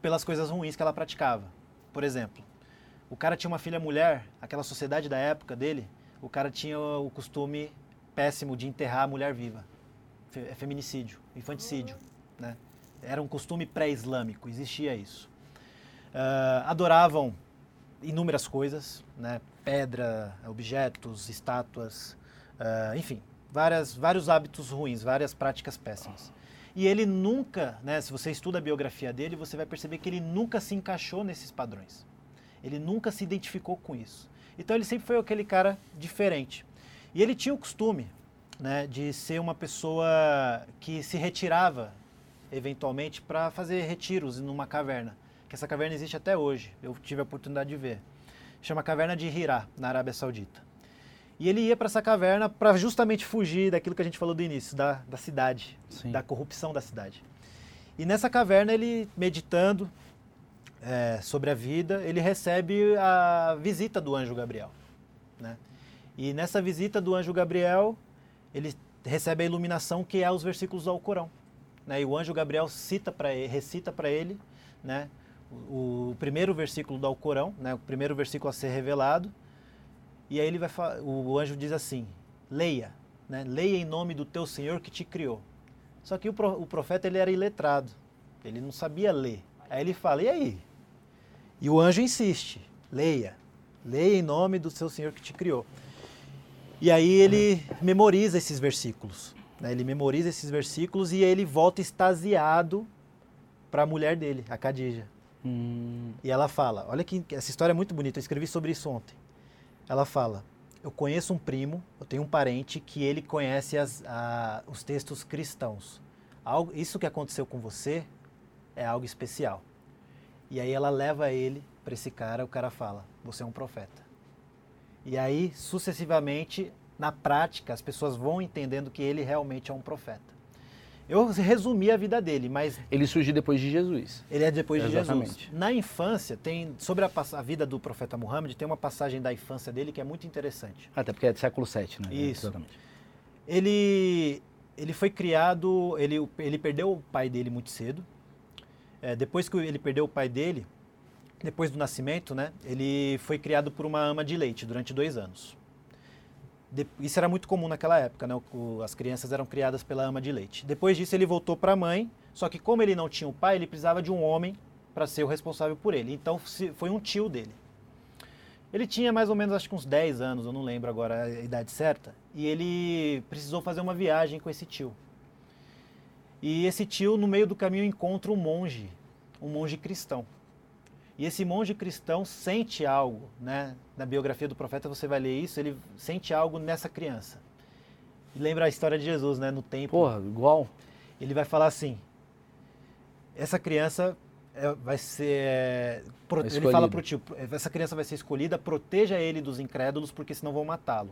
[SPEAKER 2] pelas coisas ruins que ela praticava. Por exemplo, o cara tinha uma filha mulher, aquela sociedade da época dele, o cara tinha o costume péssimo de enterrar a mulher viva. É feminicídio, infanticídio, né? Era um costume pré-islâmico, existia isso. Uh, adoravam inúmeras coisas, né? pedra, objetos, estátuas, uh, enfim, várias, vários hábitos ruins, várias práticas péssimas. E ele nunca, né, se você estuda a biografia dele, você vai perceber que ele nunca se encaixou nesses padrões. Ele nunca se identificou com isso. Então ele sempre foi aquele cara diferente. E ele tinha o costume né, de ser uma pessoa que se retirava eventualmente para fazer retiros numa caverna, que essa caverna existe até hoje. Eu tive a oportunidade de ver. Chama Caverna de Hira, na Arábia Saudita. E ele ia para essa caverna para justamente fugir daquilo que a gente falou do início, da, da cidade, Sim. da corrupção da cidade. E nessa caverna, ele meditando é, sobre a vida, ele recebe a visita do anjo Gabriel. Né? E nessa visita do anjo Gabriel, ele recebe a iluminação que é os versículos do Alcorão. Né? E o anjo Gabriel cita para ele, recita para ele né? o, o, primeiro versículo do Alcorão, né? o primeiro versículo a ser revelado, e aí ele vai o anjo diz assim: leia, né? leia em nome do teu Senhor que te criou. Só que o, o profeta ele era iletrado, ele não sabia ler. Aí ele fala: e aí? E o anjo insiste: leia, leia em nome do seu Senhor que te criou. E aí ele memoriza esses versículos. Né? Ele memoriza esses versículos e ele volta extasiado para a mulher dele, a Khadija. Hum. E ela fala: olha que essa história é muito bonita. Eu escrevi sobre isso ontem ela fala: Eu conheço um primo, eu tenho um parente que ele conhece as, a, os textos cristãos. Algo, isso que aconteceu com você é algo especial. E aí ela leva ele para esse cara, o cara fala: Você é um profeta. E aí, sucessivamente, na prática, as pessoas vão entendendo que ele realmente é um profeta. Eu resumi a vida dele, mas.
[SPEAKER 1] Ele surge depois de Jesus.
[SPEAKER 2] Ele é depois Exatamente. de Jesus. Na infância, tem. Sobre a, a, vida do profeta Muhammad, tem uma passagem da infância dele que é muito interessante.
[SPEAKER 1] Até porque é do século VII, né?
[SPEAKER 2] Isso. Exatamente. Ele, ele foi criado. Ele, ele perdeu o pai dele muito cedo. É, depois que ele perdeu o pai dele, depois do nascimento, né? Ele foi criado por uma ama de leite durante dois anos isso era muito comum naquela época, né? as crianças eram criadas pela ama de leite. Depois disso ele voltou para a mãe, só que como ele não tinha o pai, ele precisava de um homem para ser o responsável por ele. Então foi um tio dele. Ele tinha mais ou menos acho que uns 10 anos, eu não lembro agora a idade certa, e ele precisou fazer uma viagem com esse tio. E esse tio no meio do caminho encontra um monge, um monge cristão. E esse monge cristão sente algo, né? Na biografia do profeta você vai ler isso, ele sente algo nessa criança. E lembra a história de Jesus, né? No templo.
[SPEAKER 1] Porra, igual.
[SPEAKER 2] Ele vai falar assim: essa criança é, vai ser. É, pro, ele fala pro tio: essa criança vai ser escolhida, proteja ele dos incrédulos, porque senão vão matá-lo.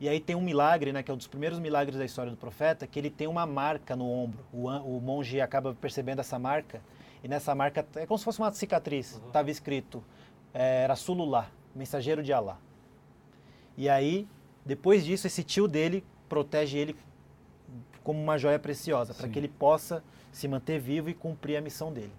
[SPEAKER 2] E aí tem um milagre, né, que é um dos primeiros milagres da história do profeta, que ele tem uma marca no ombro. O, o monge acaba percebendo essa marca e nessa marca, é como se fosse uma cicatriz, estava uhum. escrito, é, era Sululá, mensageiro de Alá. E aí, depois disso, esse tio dele protege ele como uma joia preciosa, para que ele possa se manter vivo e cumprir a missão dele.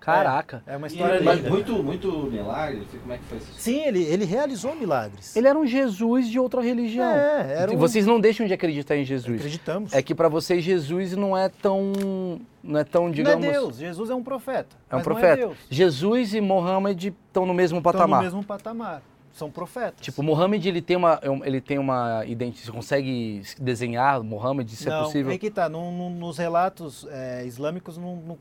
[SPEAKER 1] Caraca.
[SPEAKER 2] É, é uma história
[SPEAKER 3] Mas muito, muito milagre? Como é que foi isso?
[SPEAKER 2] Sim, ele, ele realizou milagres.
[SPEAKER 1] Ele era um Jesus de outra religião.
[SPEAKER 2] É, era um...
[SPEAKER 1] Vocês não deixam de acreditar em Jesus.
[SPEAKER 2] Acreditamos.
[SPEAKER 1] É que para vocês Jesus não é tão não é tão digamos.
[SPEAKER 2] Não é Deus. Jesus é um profeta.
[SPEAKER 1] É um profeta. É Jesus e Mohammed estão no mesmo patamar. Estão
[SPEAKER 2] no mesmo patamar. São profetas.
[SPEAKER 1] Tipo, Mohammed ele tem uma ele tem uma identidade. Você consegue desenhar Mohammed se é
[SPEAKER 2] não,
[SPEAKER 1] é possível?
[SPEAKER 2] Aí que tá. No, no, nos relatos é, islâmicos não, não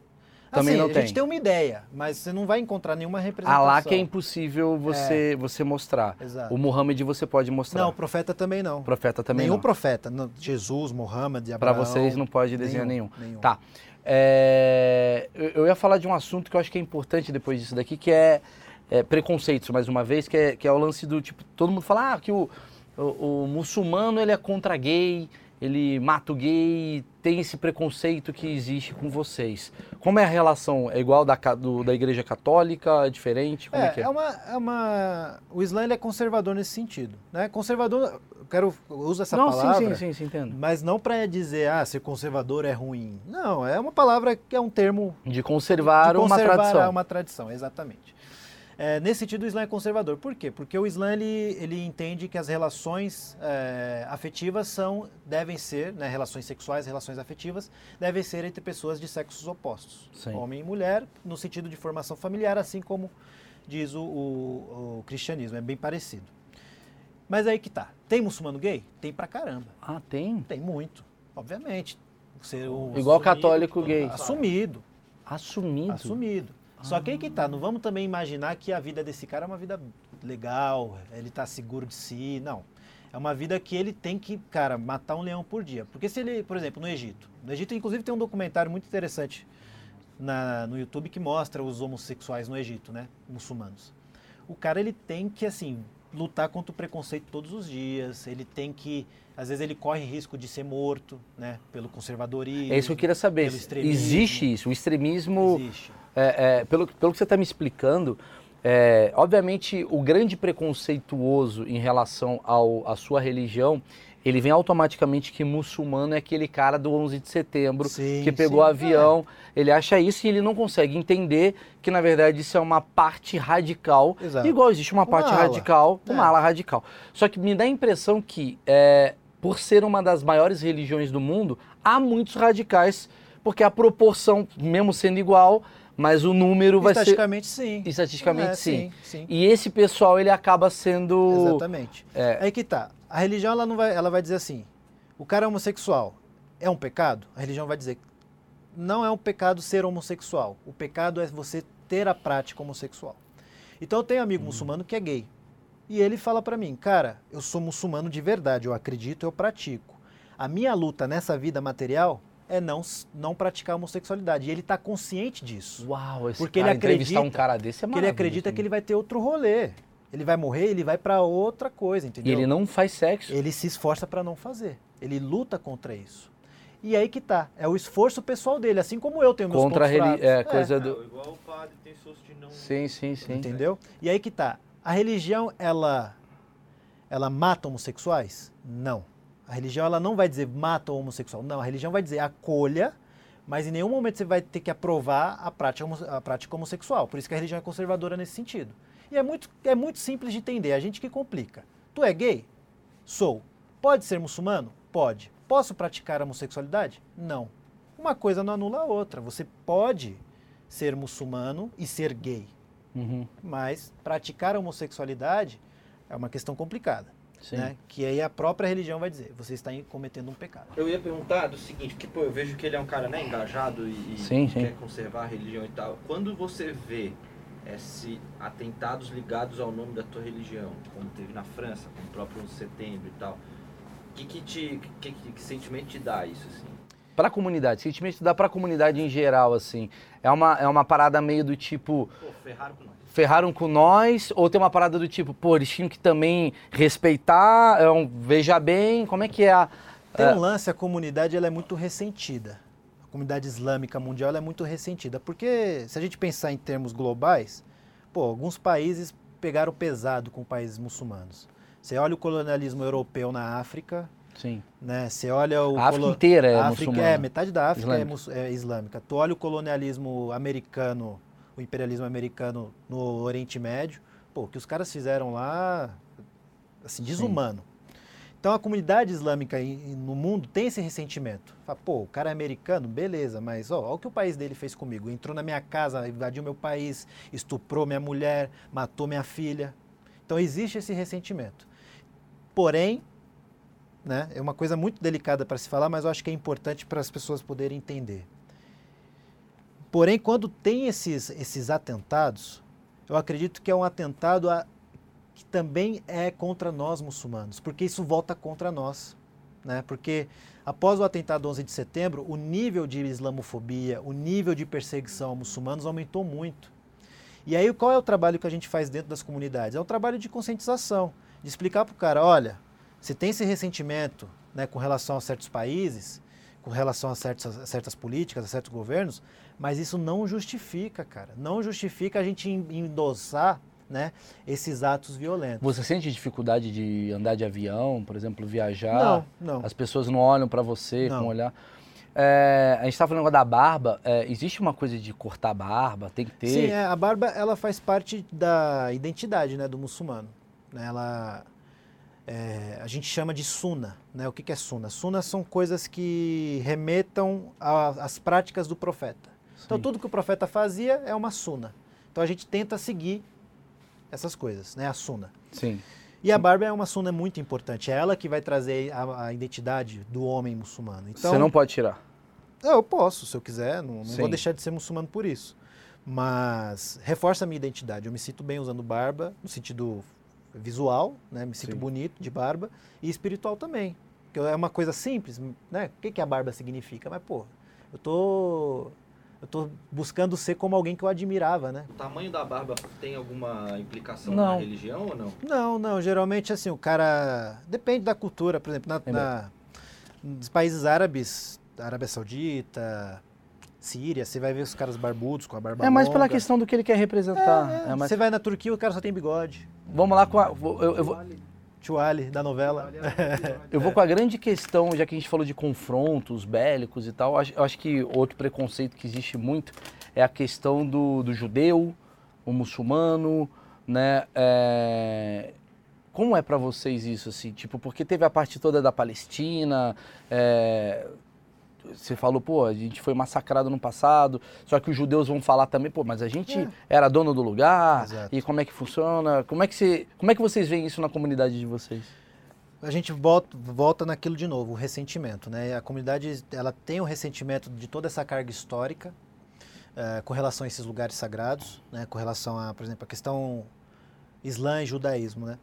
[SPEAKER 1] também assim, não tem.
[SPEAKER 2] A gente tem uma ideia, mas você não vai encontrar nenhuma representação.
[SPEAKER 1] lá que é impossível você, é. você mostrar. Exato. O Muhammad você pode mostrar.
[SPEAKER 2] Não, o profeta também não.
[SPEAKER 1] Profeta também
[SPEAKER 2] nenhum
[SPEAKER 1] não.
[SPEAKER 2] profeta. Jesus, Muhammad, Abraão.
[SPEAKER 1] Para vocês não pode desenhar nenhum. nenhum. nenhum. Tá. É, eu ia falar de um assunto que eu acho que é importante depois disso daqui, que é, é preconceitos, mais uma vez, que é, que é o lance do tipo, todo mundo fala ah, que o, o, o muçulmano ele é contra gay, ele mata o gay, tem esse preconceito que existe com vocês. Como é a relação? É igual da, do, da igreja católica? É diferente? Como é,
[SPEAKER 2] é,
[SPEAKER 1] que é?
[SPEAKER 2] é, uma, é uma... O Islã é conservador nesse sentido. Né? Conservador, eu quero usar essa
[SPEAKER 1] não,
[SPEAKER 2] palavra.
[SPEAKER 1] Sim, sim, sim, sim, entendo.
[SPEAKER 2] Mas não para dizer, ah, ser conservador é ruim. Não, é uma palavra que é um termo...
[SPEAKER 1] De conservar, de conservar uma tradição.
[SPEAKER 2] uma tradição, exatamente. É, nesse sentido, o Islã é conservador. Por quê? Porque o Islã ele, ele entende que as relações é, afetivas são, devem ser, né, relações sexuais, relações afetivas, devem ser entre pessoas de sexos opostos. Sim. Homem e mulher, no sentido de formação familiar, assim como diz o, o, o cristianismo, é bem parecido. Mas aí que tá. Tem muçulmano gay? Tem pra caramba.
[SPEAKER 1] Ah, tem?
[SPEAKER 2] Tem muito, obviamente.
[SPEAKER 1] Ser o Igual católico gay.
[SPEAKER 2] Assumido.
[SPEAKER 1] Assumido?
[SPEAKER 2] Assumido. Ah. Só que aí que tá, não vamos também imaginar que a vida desse cara é uma vida legal, ele tá seguro de si, não. É uma vida que ele tem que, cara, matar um leão por dia. Porque se ele, por exemplo, no Egito. No Egito, inclusive, tem um documentário muito interessante na, no YouTube que mostra os homossexuais no Egito, né? Muçulmanos. O cara, ele tem que, assim, lutar contra o preconceito todos os dias. Ele tem que, às vezes ele corre risco de ser morto, né, pelo conservadorismo.
[SPEAKER 1] É isso que eu queria saber. Existe isso? O extremismo, Existe. É, é, pelo, pelo que você está me explicando, é, obviamente o grande preconceituoso em relação ao, à sua religião ele vem automaticamente que muçulmano é aquele cara do 11 de setembro sim, que pegou sim, avião. É. Ele acha isso e ele não consegue entender que, na verdade, isso é uma parte radical. Exato. Igual existe uma, uma parte ala. radical, uma é. ala radical. Só que me dá a impressão que, é, por ser uma das maiores religiões do mundo, há muitos radicais, porque a proporção, mesmo sendo igual, mas o número vai ser.
[SPEAKER 2] Estatisticamente, sim.
[SPEAKER 1] Estatisticamente, é, sim. Sim, sim. E esse pessoal, ele acaba sendo.
[SPEAKER 2] Exatamente. É. Aí que tá. A religião ela não vai, ela vai dizer assim: o cara é homossexual é um pecado? A religião vai dizer: não é um pecado ser homossexual. O pecado é você ter a prática homossexual. Então eu tenho um amigo hum. muçulmano que é gay. E ele fala para mim: "Cara, eu sou muçulmano de verdade, eu acredito, eu pratico. A minha luta nessa vida material é não, não praticar homossexualidade. E ele está consciente disso.
[SPEAKER 1] Uau, esse porque cara, ele acredita um cara desse é
[SPEAKER 2] que ele acredita que ele vai ter outro rolê. Ele vai morrer, ele vai para outra coisa, entendeu?
[SPEAKER 1] E ele não faz sexo.
[SPEAKER 2] Ele se esforça para não fazer. Ele luta contra isso. E aí que tá, é o esforço pessoal dele, assim como eu tenho meus
[SPEAKER 1] contra
[SPEAKER 2] pontos
[SPEAKER 1] fracos. É, coisa é. do...
[SPEAKER 3] É, igual o padre tem esforço de não...
[SPEAKER 1] Sim, sim, sim.
[SPEAKER 2] Entendeu? E aí que tá, a religião, ela, ela mata homossexuais? Não. A religião, ela não vai dizer mata o homossexual. Não, a religião vai dizer acolha, mas em nenhum momento você vai ter que aprovar a prática, a prática homossexual. Por isso que a religião é conservadora nesse sentido. E é muito, é muito simples de entender, a gente que complica. Tu é gay? Sou. Pode ser muçulmano? Pode. Posso praticar a homossexualidade? Não. Uma coisa não anula a outra. Você pode ser muçulmano e ser gay. Uhum. Mas praticar a homossexualidade é uma questão complicada. Né? Que aí a própria religião vai dizer, você está cometendo um pecado.
[SPEAKER 3] Eu ia perguntar do seguinte, que pô, eu vejo que ele é um cara né, engajado e, sim, sim. quer conservar a religião e tal. Quando você vê esse atentados ligados ao nome da tua religião, como teve na França, com o próprio 11 de setembro e tal. O que, que, te, que, que, que sentimento te dá isso, assim?
[SPEAKER 1] Para a comunidade, sentimento dá para a comunidade em geral, assim. É uma, é uma parada meio do tipo.
[SPEAKER 3] Pô, ferraram com nós.
[SPEAKER 1] Ferraram com nós, ou tem uma parada do tipo, pô, eles tinham que também respeitar, é um, veja bem, como é que é a.
[SPEAKER 2] Tem um lance, a comunidade ela é muito ressentida comunidade islâmica mundial é muito ressentida. Porque se a gente pensar em termos globais, pô, alguns países pegaram pesado com países muçulmanos. Você olha o colonialismo europeu na África.
[SPEAKER 1] Sim.
[SPEAKER 2] Né? Você olha o
[SPEAKER 1] a África inteira é
[SPEAKER 2] África,
[SPEAKER 1] muçulmana.
[SPEAKER 2] É, metade da África é islâmica. É, é islâmica. Tu olha o colonialismo americano, o imperialismo americano no Oriente Médio, pô, o que os caras fizeram lá, assim, desumano. Sim. Então a comunidade islâmica no mundo tem esse ressentimento. Fala, pô, o cara é americano, beleza, mas ó, olha o que o país dele fez comigo. Entrou na minha casa, invadiu meu país, estuprou minha mulher, matou minha filha. Então existe esse ressentimento. Porém, né, é uma coisa muito delicada para se falar, mas eu acho que é importante para as pessoas poderem entender. Porém, quando tem esses, esses atentados, eu acredito que é um atentado a que também é contra nós muçulmanos, porque isso volta contra nós. Né? Porque após o atentado 11 de setembro, o nível de islamofobia, o nível de perseguição a muçulmanos aumentou muito. E aí qual é o trabalho que a gente faz dentro das comunidades? É um trabalho de conscientização, de explicar para o cara, olha, se tem esse ressentimento né, com relação a certos países, com relação a certas, a certas políticas, a certos governos, mas isso não justifica, cara. Não justifica a gente endossar né, esses atos violentos.
[SPEAKER 1] Você sente dificuldade de andar de avião, por exemplo, viajar?
[SPEAKER 2] Não, não.
[SPEAKER 1] As pessoas não olham para você não. com olhar. É, a gente estava falando da barba. É, existe uma coisa de cortar a barba? Tem que ter?
[SPEAKER 2] Sim, é, a barba ela faz parte da identidade né, do muçulmano. Né, ela, é, a gente chama de suna. Né? O que, que é suna? Suna são coisas que remetam às práticas do profeta. Então, Sim. Então tudo que o profeta fazia é uma suna. Então a gente tenta seguir essas coisas, né? A suna.
[SPEAKER 1] Sim.
[SPEAKER 2] E a barba é uma suna muito importante. É ela que vai trazer a, a identidade do homem muçulmano. Então,
[SPEAKER 1] Você não pode tirar.
[SPEAKER 2] eu posso, se eu quiser. Não, não vou deixar de ser muçulmano por isso. Mas reforça a minha identidade. Eu me sinto bem usando barba, no sentido visual, né? Me sinto Sim. bonito de barba e espiritual também. Que é uma coisa simples, né? O que, que a barba significa? Mas, pô, eu tô eu tô buscando ser como alguém que eu admirava, né?
[SPEAKER 3] O tamanho da barba tem alguma implicação não. na religião ou não?
[SPEAKER 2] Não, não. Geralmente, assim, o cara... Depende da cultura. Por exemplo, na, na nos países árabes, Arábia Saudita, Síria, você vai ver os caras barbudos com a barba
[SPEAKER 1] É mais longa. pela questão do que ele quer representar.
[SPEAKER 2] É, é. É mais... Você vai na Turquia, o cara só tem bigode.
[SPEAKER 1] Vamos lá com a... Eu, eu vou...
[SPEAKER 2] Chuali, da novela.
[SPEAKER 1] eu vou com a grande questão, já que a gente falou de confrontos bélicos e tal, eu acho que outro preconceito que existe muito é a questão do, do judeu, o muçulmano, né? É... Como é para vocês isso, assim? Tipo, porque teve a parte toda da Palestina, é você falou, pô, a gente foi massacrado no passado, só que os judeus vão falar também, pô, mas a gente é. era dono do lugar, Exato. e como é que funciona? Como é que, você, como é que vocês veem isso na comunidade de vocês?
[SPEAKER 2] A gente volta, volta naquilo de novo, o ressentimento, né? A comunidade, ela tem o ressentimento de toda essa carga histórica uh, com relação a esses lugares sagrados, né? Com relação a, por exemplo, a questão islã e judaísmo, né?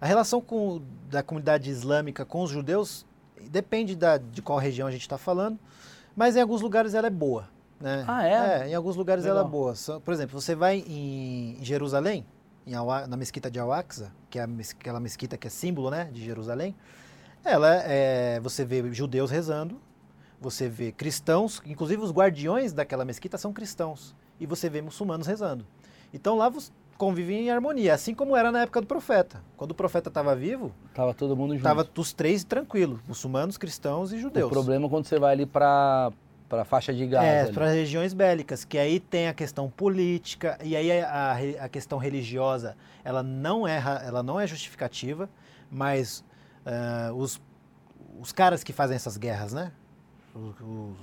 [SPEAKER 2] A relação com, da comunidade islâmica com os judeus depende da, de qual região a gente está falando, mas em alguns lugares ela é boa. Né?
[SPEAKER 1] Ah, é?
[SPEAKER 2] É, em alguns lugares Legal. ela é boa. Por exemplo, você vai em Jerusalém, em na mesquita de Al-Aqsa, que é aquela mesquita que é símbolo né, de Jerusalém, ela é, você vê judeus rezando, você vê cristãos, inclusive os guardiões daquela mesquita são cristãos, e você vê muçulmanos rezando. Então lá convivem em harmonia, assim como era na época do profeta. Quando o profeta estava vivo,
[SPEAKER 1] tava todo mundo junto.
[SPEAKER 2] Tava os três tranquilos, muçulmanos, cristãos e judeus.
[SPEAKER 1] O problema é quando você vai ali para para faixa de Gaza.
[SPEAKER 2] É, para regiões bélicas, que aí tem a questão política e aí a, a, questão religiosa, ela não é ela não é justificativa, mas uh, os os caras que fazem essas guerras, né?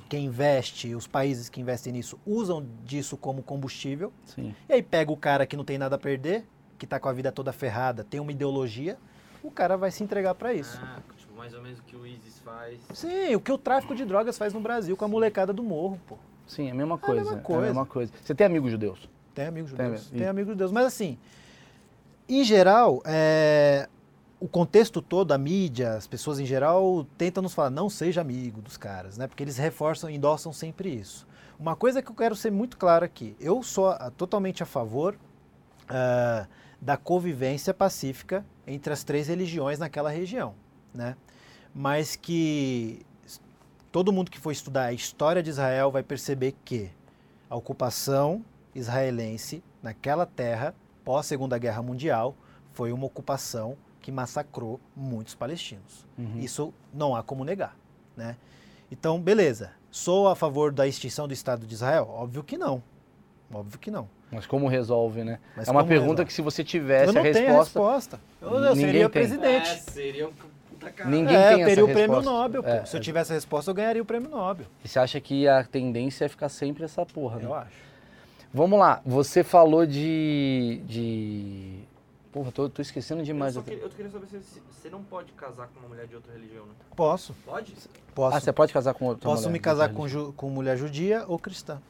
[SPEAKER 2] Quem investe, os países que investem nisso, usam disso como combustível.
[SPEAKER 1] Sim.
[SPEAKER 2] E aí pega o cara que não tem nada a perder, que está com a vida toda ferrada, tem uma ideologia, o cara vai se entregar para isso.
[SPEAKER 3] Ah, tipo, mais ou menos o que o ISIS faz.
[SPEAKER 2] Sim, o que o tráfico de drogas faz no Brasil com a molecada do morro, pô.
[SPEAKER 1] Sim, é a mesma coisa. É a mesma coisa. É a mesma coisa. Você tem amigos judeus?
[SPEAKER 2] Tem amigos judeus. Tem, tem amigos judeus. Mas assim, em geral, é, o contexto todo, a mídia, as pessoas em geral tentam nos falar, não seja amigo dos caras, né? Porque eles reforçam, endossam sempre isso. Uma coisa que eu quero ser muito claro aqui, eu sou uh, totalmente a favor uh, da convivência pacífica entre as três religiões naquela região, né? Mas que todo mundo que for estudar a história de Israel vai perceber que a ocupação israelense naquela terra pós Segunda Guerra Mundial foi uma ocupação que massacrou muitos palestinos. Uhum. Isso não há como negar, né? Então, beleza. Sou a favor da extinção do Estado de Israel? Óbvio que não. Óbvio que não.
[SPEAKER 1] Mas como resolve, né? Mas é uma pergunta resolve? que se você tivesse
[SPEAKER 2] eu
[SPEAKER 1] a resposta...
[SPEAKER 2] a resposta. Eu, eu seria tem. presidente. É,
[SPEAKER 3] seria um puta
[SPEAKER 1] cara. Ninguém é, tem
[SPEAKER 2] eu teria o prêmio Nobel, é, Se eu tivesse a resposta, eu ganharia o prêmio Nobel.
[SPEAKER 1] E você acha que a tendência é ficar sempre essa porra, né?
[SPEAKER 2] Eu acho.
[SPEAKER 1] Vamos lá, você falou de, de Porra, tô, tô esquecendo demais.
[SPEAKER 3] Eu, queria, eu queria saber se você não pode casar com uma mulher de outra religião, né?
[SPEAKER 2] Posso.
[SPEAKER 3] Pode?
[SPEAKER 2] Posso.
[SPEAKER 1] Ah, você pode casar com outra
[SPEAKER 2] Posso
[SPEAKER 1] mulher,
[SPEAKER 2] me casar com, ju, com mulher judia ou cristã.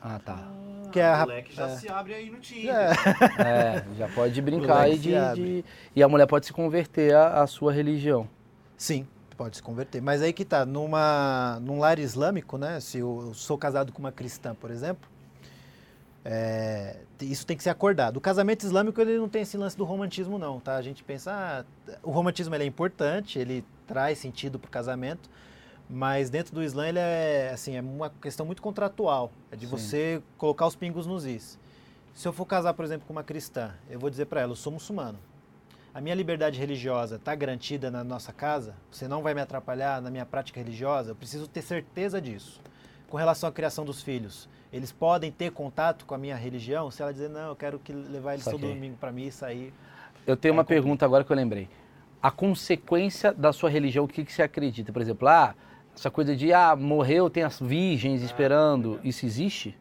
[SPEAKER 1] Ah, tá.
[SPEAKER 3] Ah, que é a moleque já é. se abre aí no Tinder.
[SPEAKER 1] É, é já pode brincar aí de, de, E a mulher pode se converter à, à sua religião.
[SPEAKER 2] Sim, pode se converter. Mas aí que tá, numa, num lar islâmico, né? Se eu sou casado com uma cristã, por exemplo, é, isso tem que ser acordado. O casamento islâmico ele não tem esse lance do romantismo não, tá? A gente pensa, ah, o romantismo ele é importante, ele traz sentido para o casamento, mas dentro do Islã ele é assim é uma questão muito contratual, é de Sim. você colocar os pingos nos is. Se eu for casar, por exemplo, com uma cristã, eu vou dizer para ela, eu sou muçulmano. A minha liberdade religiosa está garantida na nossa casa? Você não vai me atrapalhar na minha prática religiosa? Eu preciso ter certeza disso. Com relação à criação dos filhos, eles podem ter contato com a minha religião? Se ela dizer, não, eu quero que levar eles todo domingo para missa, aí...
[SPEAKER 1] Eu tenho é uma pergunta agora que eu lembrei. A consequência da sua religião, o que, que você acredita? Por exemplo, ah, essa coisa de, ah, morreu, tem as virgens ah, esperando, isso existe?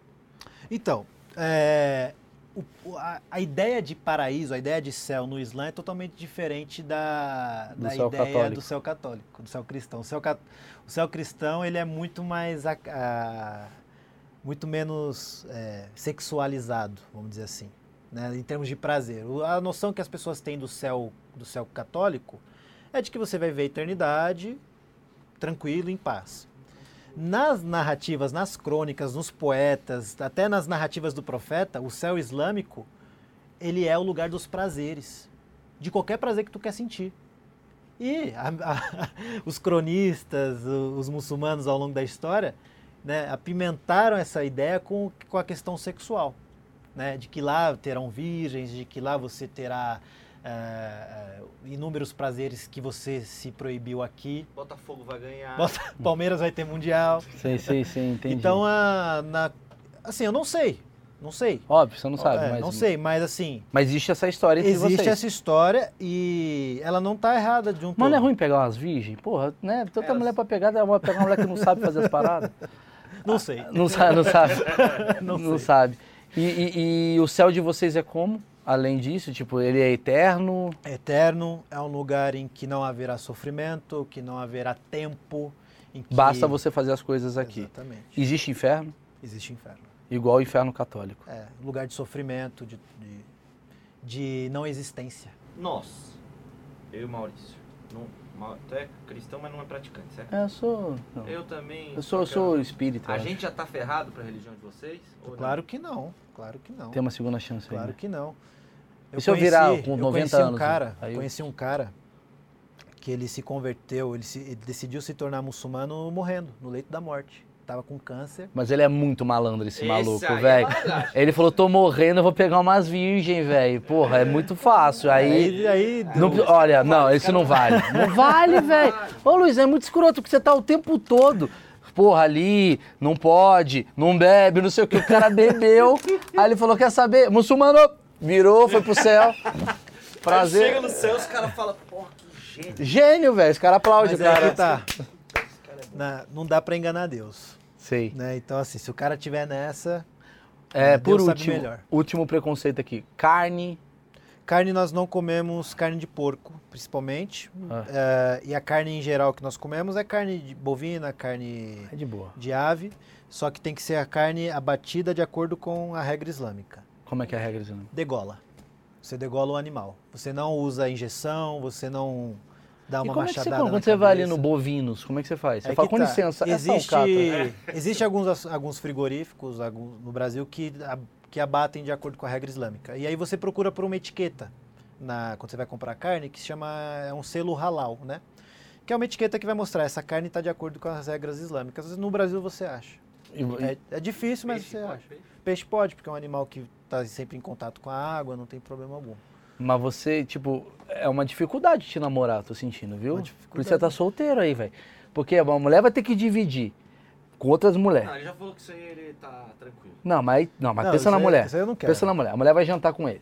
[SPEAKER 2] Então, é, o, a, a, ideia de paraíso, a ideia de céu no Islã é totalmente diferente da, da ideia católico. do céu católico, do céu cristão. O céu, o céu cristão ele é muito mais a, a, muito menos é, sexualizado, vamos dizer assim, né, em termos de prazer. A noção que as pessoas têm do céu do céu católico é de que você vai ver a eternidade tranquilo, em paz. Nas narrativas, nas crônicas, nos poetas, até nas narrativas do profeta, o céu islâmico, ele é o lugar dos prazeres, de qualquer prazer que tu quer sentir. E a, a, os cronistas, os muçulmanos ao longo da história, né, apimentaram essa ideia com, com a questão sexual, né, de que lá terão virgens, de que lá você terá é, inúmeros prazeres que você se proibiu aqui.
[SPEAKER 3] Botafogo vai ganhar.
[SPEAKER 2] Bota, Palmeiras vai ter mundial.
[SPEAKER 1] Sim, sim, sim, entendi.
[SPEAKER 2] Então, a, na, assim, eu não sei. Não sei.
[SPEAKER 1] Óbvio, você não sabe.
[SPEAKER 2] É,
[SPEAKER 1] mas...
[SPEAKER 2] Não sei, mas assim.
[SPEAKER 1] Mas existe essa história entre
[SPEAKER 2] Existe
[SPEAKER 1] vocês.
[SPEAKER 2] essa história e ela não tá errada de um
[SPEAKER 1] Mas não é ruim pegar umas virgens? Porra, né? Tanta é, mulher pra pegar, dá uma pegar uma mulher que não sabe fazer as paradas.
[SPEAKER 2] Não sei.
[SPEAKER 1] Não sabe, não sabe.
[SPEAKER 2] não,
[SPEAKER 1] não sabe. E, e, e o céu de vocês é como? Além disso, tipo, ele é eterno?
[SPEAKER 2] Eterno é um lugar em que não haverá sofrimento, que não haverá tempo. Que...
[SPEAKER 1] Basta você fazer as coisas aqui.
[SPEAKER 2] Exatamente.
[SPEAKER 1] Existe inferno?
[SPEAKER 2] Existe inferno.
[SPEAKER 1] Igual o inferno católico.
[SPEAKER 2] É, lugar de sofrimento, de, de, de não existência.
[SPEAKER 3] Nós, eu e o Maurício, não, tu é cristão, mas não é praticante, certo?
[SPEAKER 1] É, eu sou.
[SPEAKER 3] Não. Eu também.
[SPEAKER 1] Eu sou, eu sou espírita.
[SPEAKER 3] A gente já tá ferrado para a religião de vocês?
[SPEAKER 2] claro não? que não, claro que não.
[SPEAKER 1] Tem uma segunda chance
[SPEAKER 2] Claro
[SPEAKER 1] aí, né?
[SPEAKER 2] que não.
[SPEAKER 1] Eu e se eu virar com 90
[SPEAKER 2] eu
[SPEAKER 1] anos?
[SPEAKER 2] Um cara,
[SPEAKER 1] aí
[SPEAKER 2] eu conheci um cara que ele se converteu, ele, se, ele decidiu se tornar muçulmano morrendo, no leito da morte tava com câncer.
[SPEAKER 1] Mas ele é muito malandro, esse, esse maluco,
[SPEAKER 3] é
[SPEAKER 1] velho. É ele falou, tô morrendo, eu vou pegar umas virgem, velho. Porra, é muito fácil. Aí.
[SPEAKER 2] aí, aí
[SPEAKER 1] não, olha, não, esse não vale. Não vale, velho. Ô Luiz, é muito escroto, porque você tá o tempo todo. Porra, ali, não pode, não bebe, não sei o que. O cara bebeu. Aí ele falou: quer saber? Muçulmano, virou, foi pro céu. Prazer.
[SPEAKER 3] Aí chega no céu, os caras falam, porra, que gênio.
[SPEAKER 1] Gênio, velho. Os caras aplaudem, cara.
[SPEAKER 2] Tá. Na, não dá para enganar Deus.
[SPEAKER 1] Sei.
[SPEAKER 2] Né? Então, assim, se o cara tiver nessa.
[SPEAKER 1] É, por último, último preconceito aqui. Carne.
[SPEAKER 2] Carne nós não comemos carne de porco, principalmente. Ah. É, e a carne em geral que nós comemos é carne de bovina, carne
[SPEAKER 1] é de, boa.
[SPEAKER 2] de ave. Só que tem que ser a carne abatida de acordo com a regra islâmica.
[SPEAKER 1] Como é que é a regra islâmica?
[SPEAKER 2] Degola. Você degola o animal. Você não usa injeção, você não dá uma
[SPEAKER 1] e como
[SPEAKER 2] machadada
[SPEAKER 1] é que você, Quando você vai ali no bovinos, como é que você faz? Você é fala, com tá. licença,
[SPEAKER 2] existe,
[SPEAKER 1] é
[SPEAKER 2] existe alguns, alguns frigoríficos alguns, no Brasil que, que abatem de acordo com a regra islâmica. E aí você procura por uma etiqueta na, quando você vai comprar carne que se chama é um selo halal, né? Que é uma etiqueta que vai mostrar essa carne está de acordo com as regras islâmicas. No Brasil você acha. E, é, é, difícil, mas você pode, acha. Peixe? peixe pode, porque é um animal que está sempre em contato com a água, não tem problema algum.
[SPEAKER 1] Mas você, tipo, é uma dificuldade te namorar, tô sentindo, viu? Por isso você tá solteiro aí, velho. Porque uma mulher vai ter que dividir com outras mulheres.
[SPEAKER 3] Não, ele já falou que isso aí ele tá tranquilo.
[SPEAKER 1] Não, mas, não, mas não, pensa na
[SPEAKER 2] aí,
[SPEAKER 1] mulher.
[SPEAKER 2] Isso aí eu não quero.
[SPEAKER 1] Pensa na mulher. A mulher vai jantar com ele.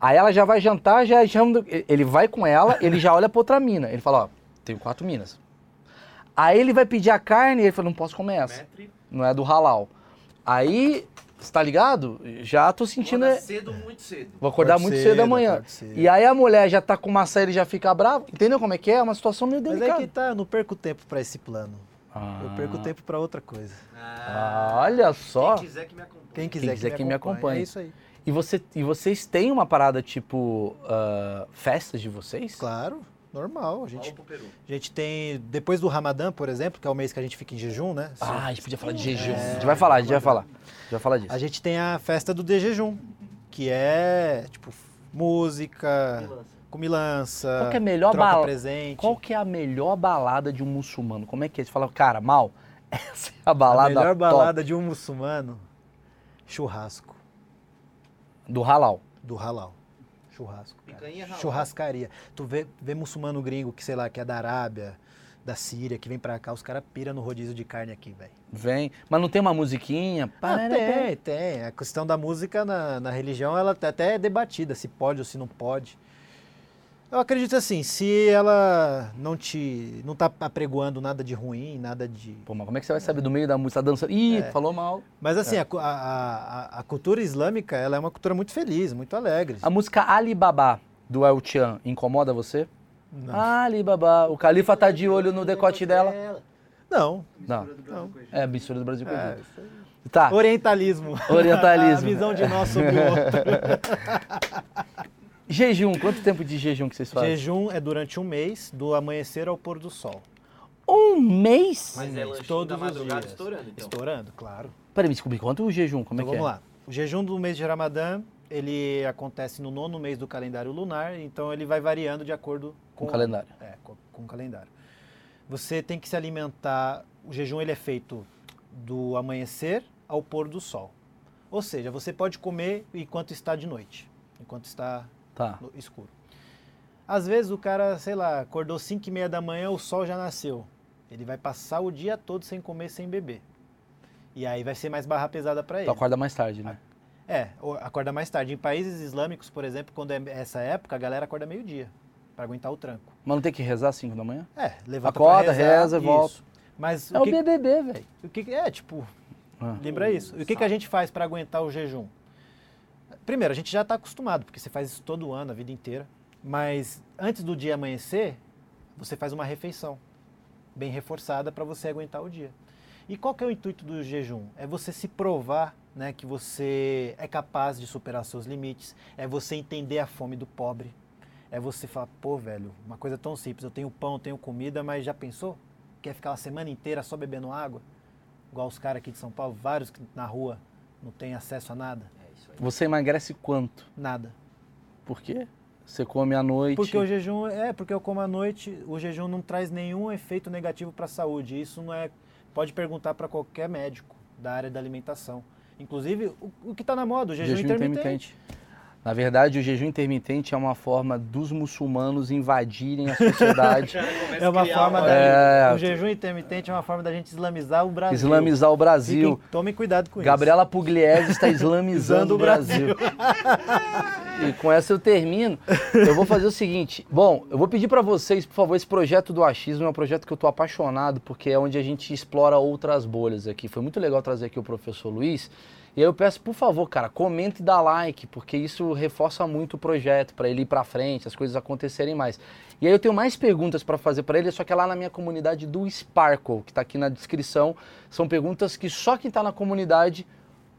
[SPEAKER 1] Aí ela já vai jantar, já chama. Ele vai com ela, ele já olha pra outra mina. Ele fala, ó, tenho quatro minas. Aí ele vai pedir a carne e ele fala, não posso comer essa. Metri. Não é do halal. Aí você tá ligado? Já tô sentindo.
[SPEAKER 3] Vou cedo, muito cedo.
[SPEAKER 1] Vou acordar
[SPEAKER 2] pode
[SPEAKER 1] muito
[SPEAKER 2] cedo,
[SPEAKER 1] cedo amanhã.
[SPEAKER 2] Cedo.
[SPEAKER 1] E aí a mulher já tá com uma série e já fica brava. Entendeu como é que é? É uma situação meio delicada.
[SPEAKER 2] Mas é que tá, eu não perco tempo para esse plano. Ah. Eu perco tempo para outra coisa.
[SPEAKER 1] Ah, olha só.
[SPEAKER 3] Quem quiser que me acompanhe.
[SPEAKER 2] Quem quiser,
[SPEAKER 1] Quem quiser
[SPEAKER 2] que,
[SPEAKER 1] que,
[SPEAKER 2] me,
[SPEAKER 1] me
[SPEAKER 2] acompanhe.
[SPEAKER 1] acompanhe.
[SPEAKER 2] É isso aí.
[SPEAKER 1] E, você, e vocês têm uma parada tipo uh, festas de vocês?
[SPEAKER 2] Claro. Normal, a gente, a gente tem, depois do Ramadã, por exemplo, que é o mês que a gente fica em jejum, né?
[SPEAKER 1] Ah, a gente podia falar de jejum. É, a gente vai falar, a gente vai falar. A gente vai falar disso.
[SPEAKER 2] A gente tem a festa do de jejum, que é, tipo, música, comilança,
[SPEAKER 1] Qual que é a melhor
[SPEAKER 2] troca
[SPEAKER 1] bala...
[SPEAKER 2] presente.
[SPEAKER 1] Qual que é a melhor balada de um muçulmano? Como é que é? Você fala, cara, mal, essa é a balada
[SPEAKER 2] A melhor
[SPEAKER 1] top.
[SPEAKER 2] balada de um muçulmano, churrasco.
[SPEAKER 1] Do halal.
[SPEAKER 2] Do halal. Churrasco.
[SPEAKER 3] Picanha halal.
[SPEAKER 2] Churrascaria. Tu vê, vê muçulmano gringo que, sei lá, que é da Arábia, da Síria, que vem pra cá, os caras piram no rodízio de carne aqui, velho.
[SPEAKER 1] Vem. Mas não tem uma musiquinha?
[SPEAKER 2] Ah, tem, tem. A questão da música na, na religião, ela até é debatida, se pode ou se não pode. Eu acredito assim, se ela não te. não tá apregoando nada de ruim, nada de.
[SPEAKER 1] Pô, mas como é que você vai saber do meio da música tá dançando? Ih, é. falou mal.
[SPEAKER 2] Mas assim, é. a, a, a, cultura islâmica ela é uma cultura muito feliz, muito alegre.
[SPEAKER 1] A música Alibaba do El Chan incomoda você?
[SPEAKER 2] Não.
[SPEAKER 1] Alibaba. O califa tá de olho no decote dela.
[SPEAKER 2] Não.
[SPEAKER 1] Não. não. É, mistura do Brasil com é,
[SPEAKER 2] Tá. Orientalismo.
[SPEAKER 1] Orientalismo.
[SPEAKER 2] a visão de nós sobre o outro.
[SPEAKER 1] Jejum, quanto tempo de jejum que vocês fazem?
[SPEAKER 2] Jejum é durante um mês, do amanhecer ao pôr do sol.
[SPEAKER 1] Um mês?
[SPEAKER 3] Mas é todos os dias. estourando, então.
[SPEAKER 2] Estourando, claro.
[SPEAKER 1] Peraí, me desculpe, quanto o jejum? Como
[SPEAKER 2] então,
[SPEAKER 1] é que
[SPEAKER 2] vamos é? Vamos lá. O jejum do mês de Ramadã, ele acontece no nono mês do calendário lunar, então ele vai variando de acordo com,
[SPEAKER 1] com o calendário.
[SPEAKER 2] É, com, com o calendário. Você tem que se alimentar, o jejum ele é feito do amanhecer ao pôr do sol. Ou seja, você pode comer enquanto está de noite, enquanto está
[SPEAKER 1] Tá.
[SPEAKER 2] No escuro. Às vezes o cara, sei lá, acordou 5 e meia da manhã, o sol já nasceu. Ele vai passar o dia todo sem comer, sem beber. E aí vai ser mais barra pesada para ele.
[SPEAKER 1] Então acorda mais tarde, né?
[SPEAKER 2] É, acorda mais tarde. Em países islâmicos, por exemplo, quando é essa época, a galera acorda meio-dia para aguentar o tranco.
[SPEAKER 1] Mas não tem que rezar às 5 da manhã?
[SPEAKER 2] É, levanta
[SPEAKER 1] Acorda, rezar, reza, isso. volta.
[SPEAKER 2] Mas
[SPEAKER 1] é o, que, o BBB, velho.
[SPEAKER 2] O que é, tipo, ah. lembra isso. o que, que a gente faz para aguentar o jejum? Primeiro, a gente já está acostumado, porque você faz isso todo ano, a vida inteira. Mas antes do dia amanhecer, você faz uma refeição bem reforçada para você aguentar o dia. E qual que é o intuito do jejum? É você se provar né, que você é capaz de superar seus limites, é você entender a fome do pobre, é você falar, pô, velho, uma coisa tão simples, eu tenho pão, tenho comida, mas já pensou? Quer ficar uma semana inteira só bebendo água? Igual os caras aqui de São Paulo, vários que na rua não têm acesso a nada.
[SPEAKER 1] Você emagrece quanto?
[SPEAKER 2] Nada.
[SPEAKER 1] Por quê? Você come à noite?
[SPEAKER 2] Porque o jejum é porque eu como à noite. O jejum não traz nenhum efeito negativo para a saúde. Isso não é. Pode perguntar para qualquer médico da área da alimentação. Inclusive o, o que está na moda, o jejum, jejum intermitente. intermitente.
[SPEAKER 1] Na verdade, o jejum intermitente é uma forma dos muçulmanos invadirem a sociedade.
[SPEAKER 2] é uma forma da, é... O jejum intermitente é uma forma da gente islamizar o Brasil.
[SPEAKER 1] Islamizar o Brasil.
[SPEAKER 2] Fiquem, tomem cuidado com
[SPEAKER 1] Gabriela isso. Gabriela Pugliese está islamizando o Brasil. e com essa eu termino. Eu vou fazer o seguinte. Bom, eu vou pedir para vocês, por favor, esse projeto do achismo é um projeto que eu estou apaixonado, porque é onde a gente explora outras bolhas aqui. Foi muito legal trazer aqui o professor Luiz. E aí eu peço, por favor, cara, comente e dá like, porque isso reforça muito o projeto para ele ir para frente, as coisas acontecerem mais. E aí eu tenho mais perguntas para fazer para ele, só que é lá na minha comunidade do Sparkle, que está aqui na descrição. São perguntas que só quem está na comunidade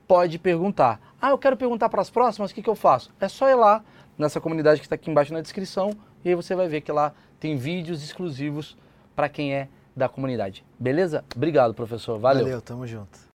[SPEAKER 1] pode perguntar. Ah, eu quero perguntar para as próximas, o que, que eu faço? É só ir lá nessa comunidade que está aqui embaixo na descrição e aí você vai ver que lá tem vídeos exclusivos para quem é da comunidade. Beleza? Obrigado, professor. Valeu.
[SPEAKER 2] Valeu, tamo junto.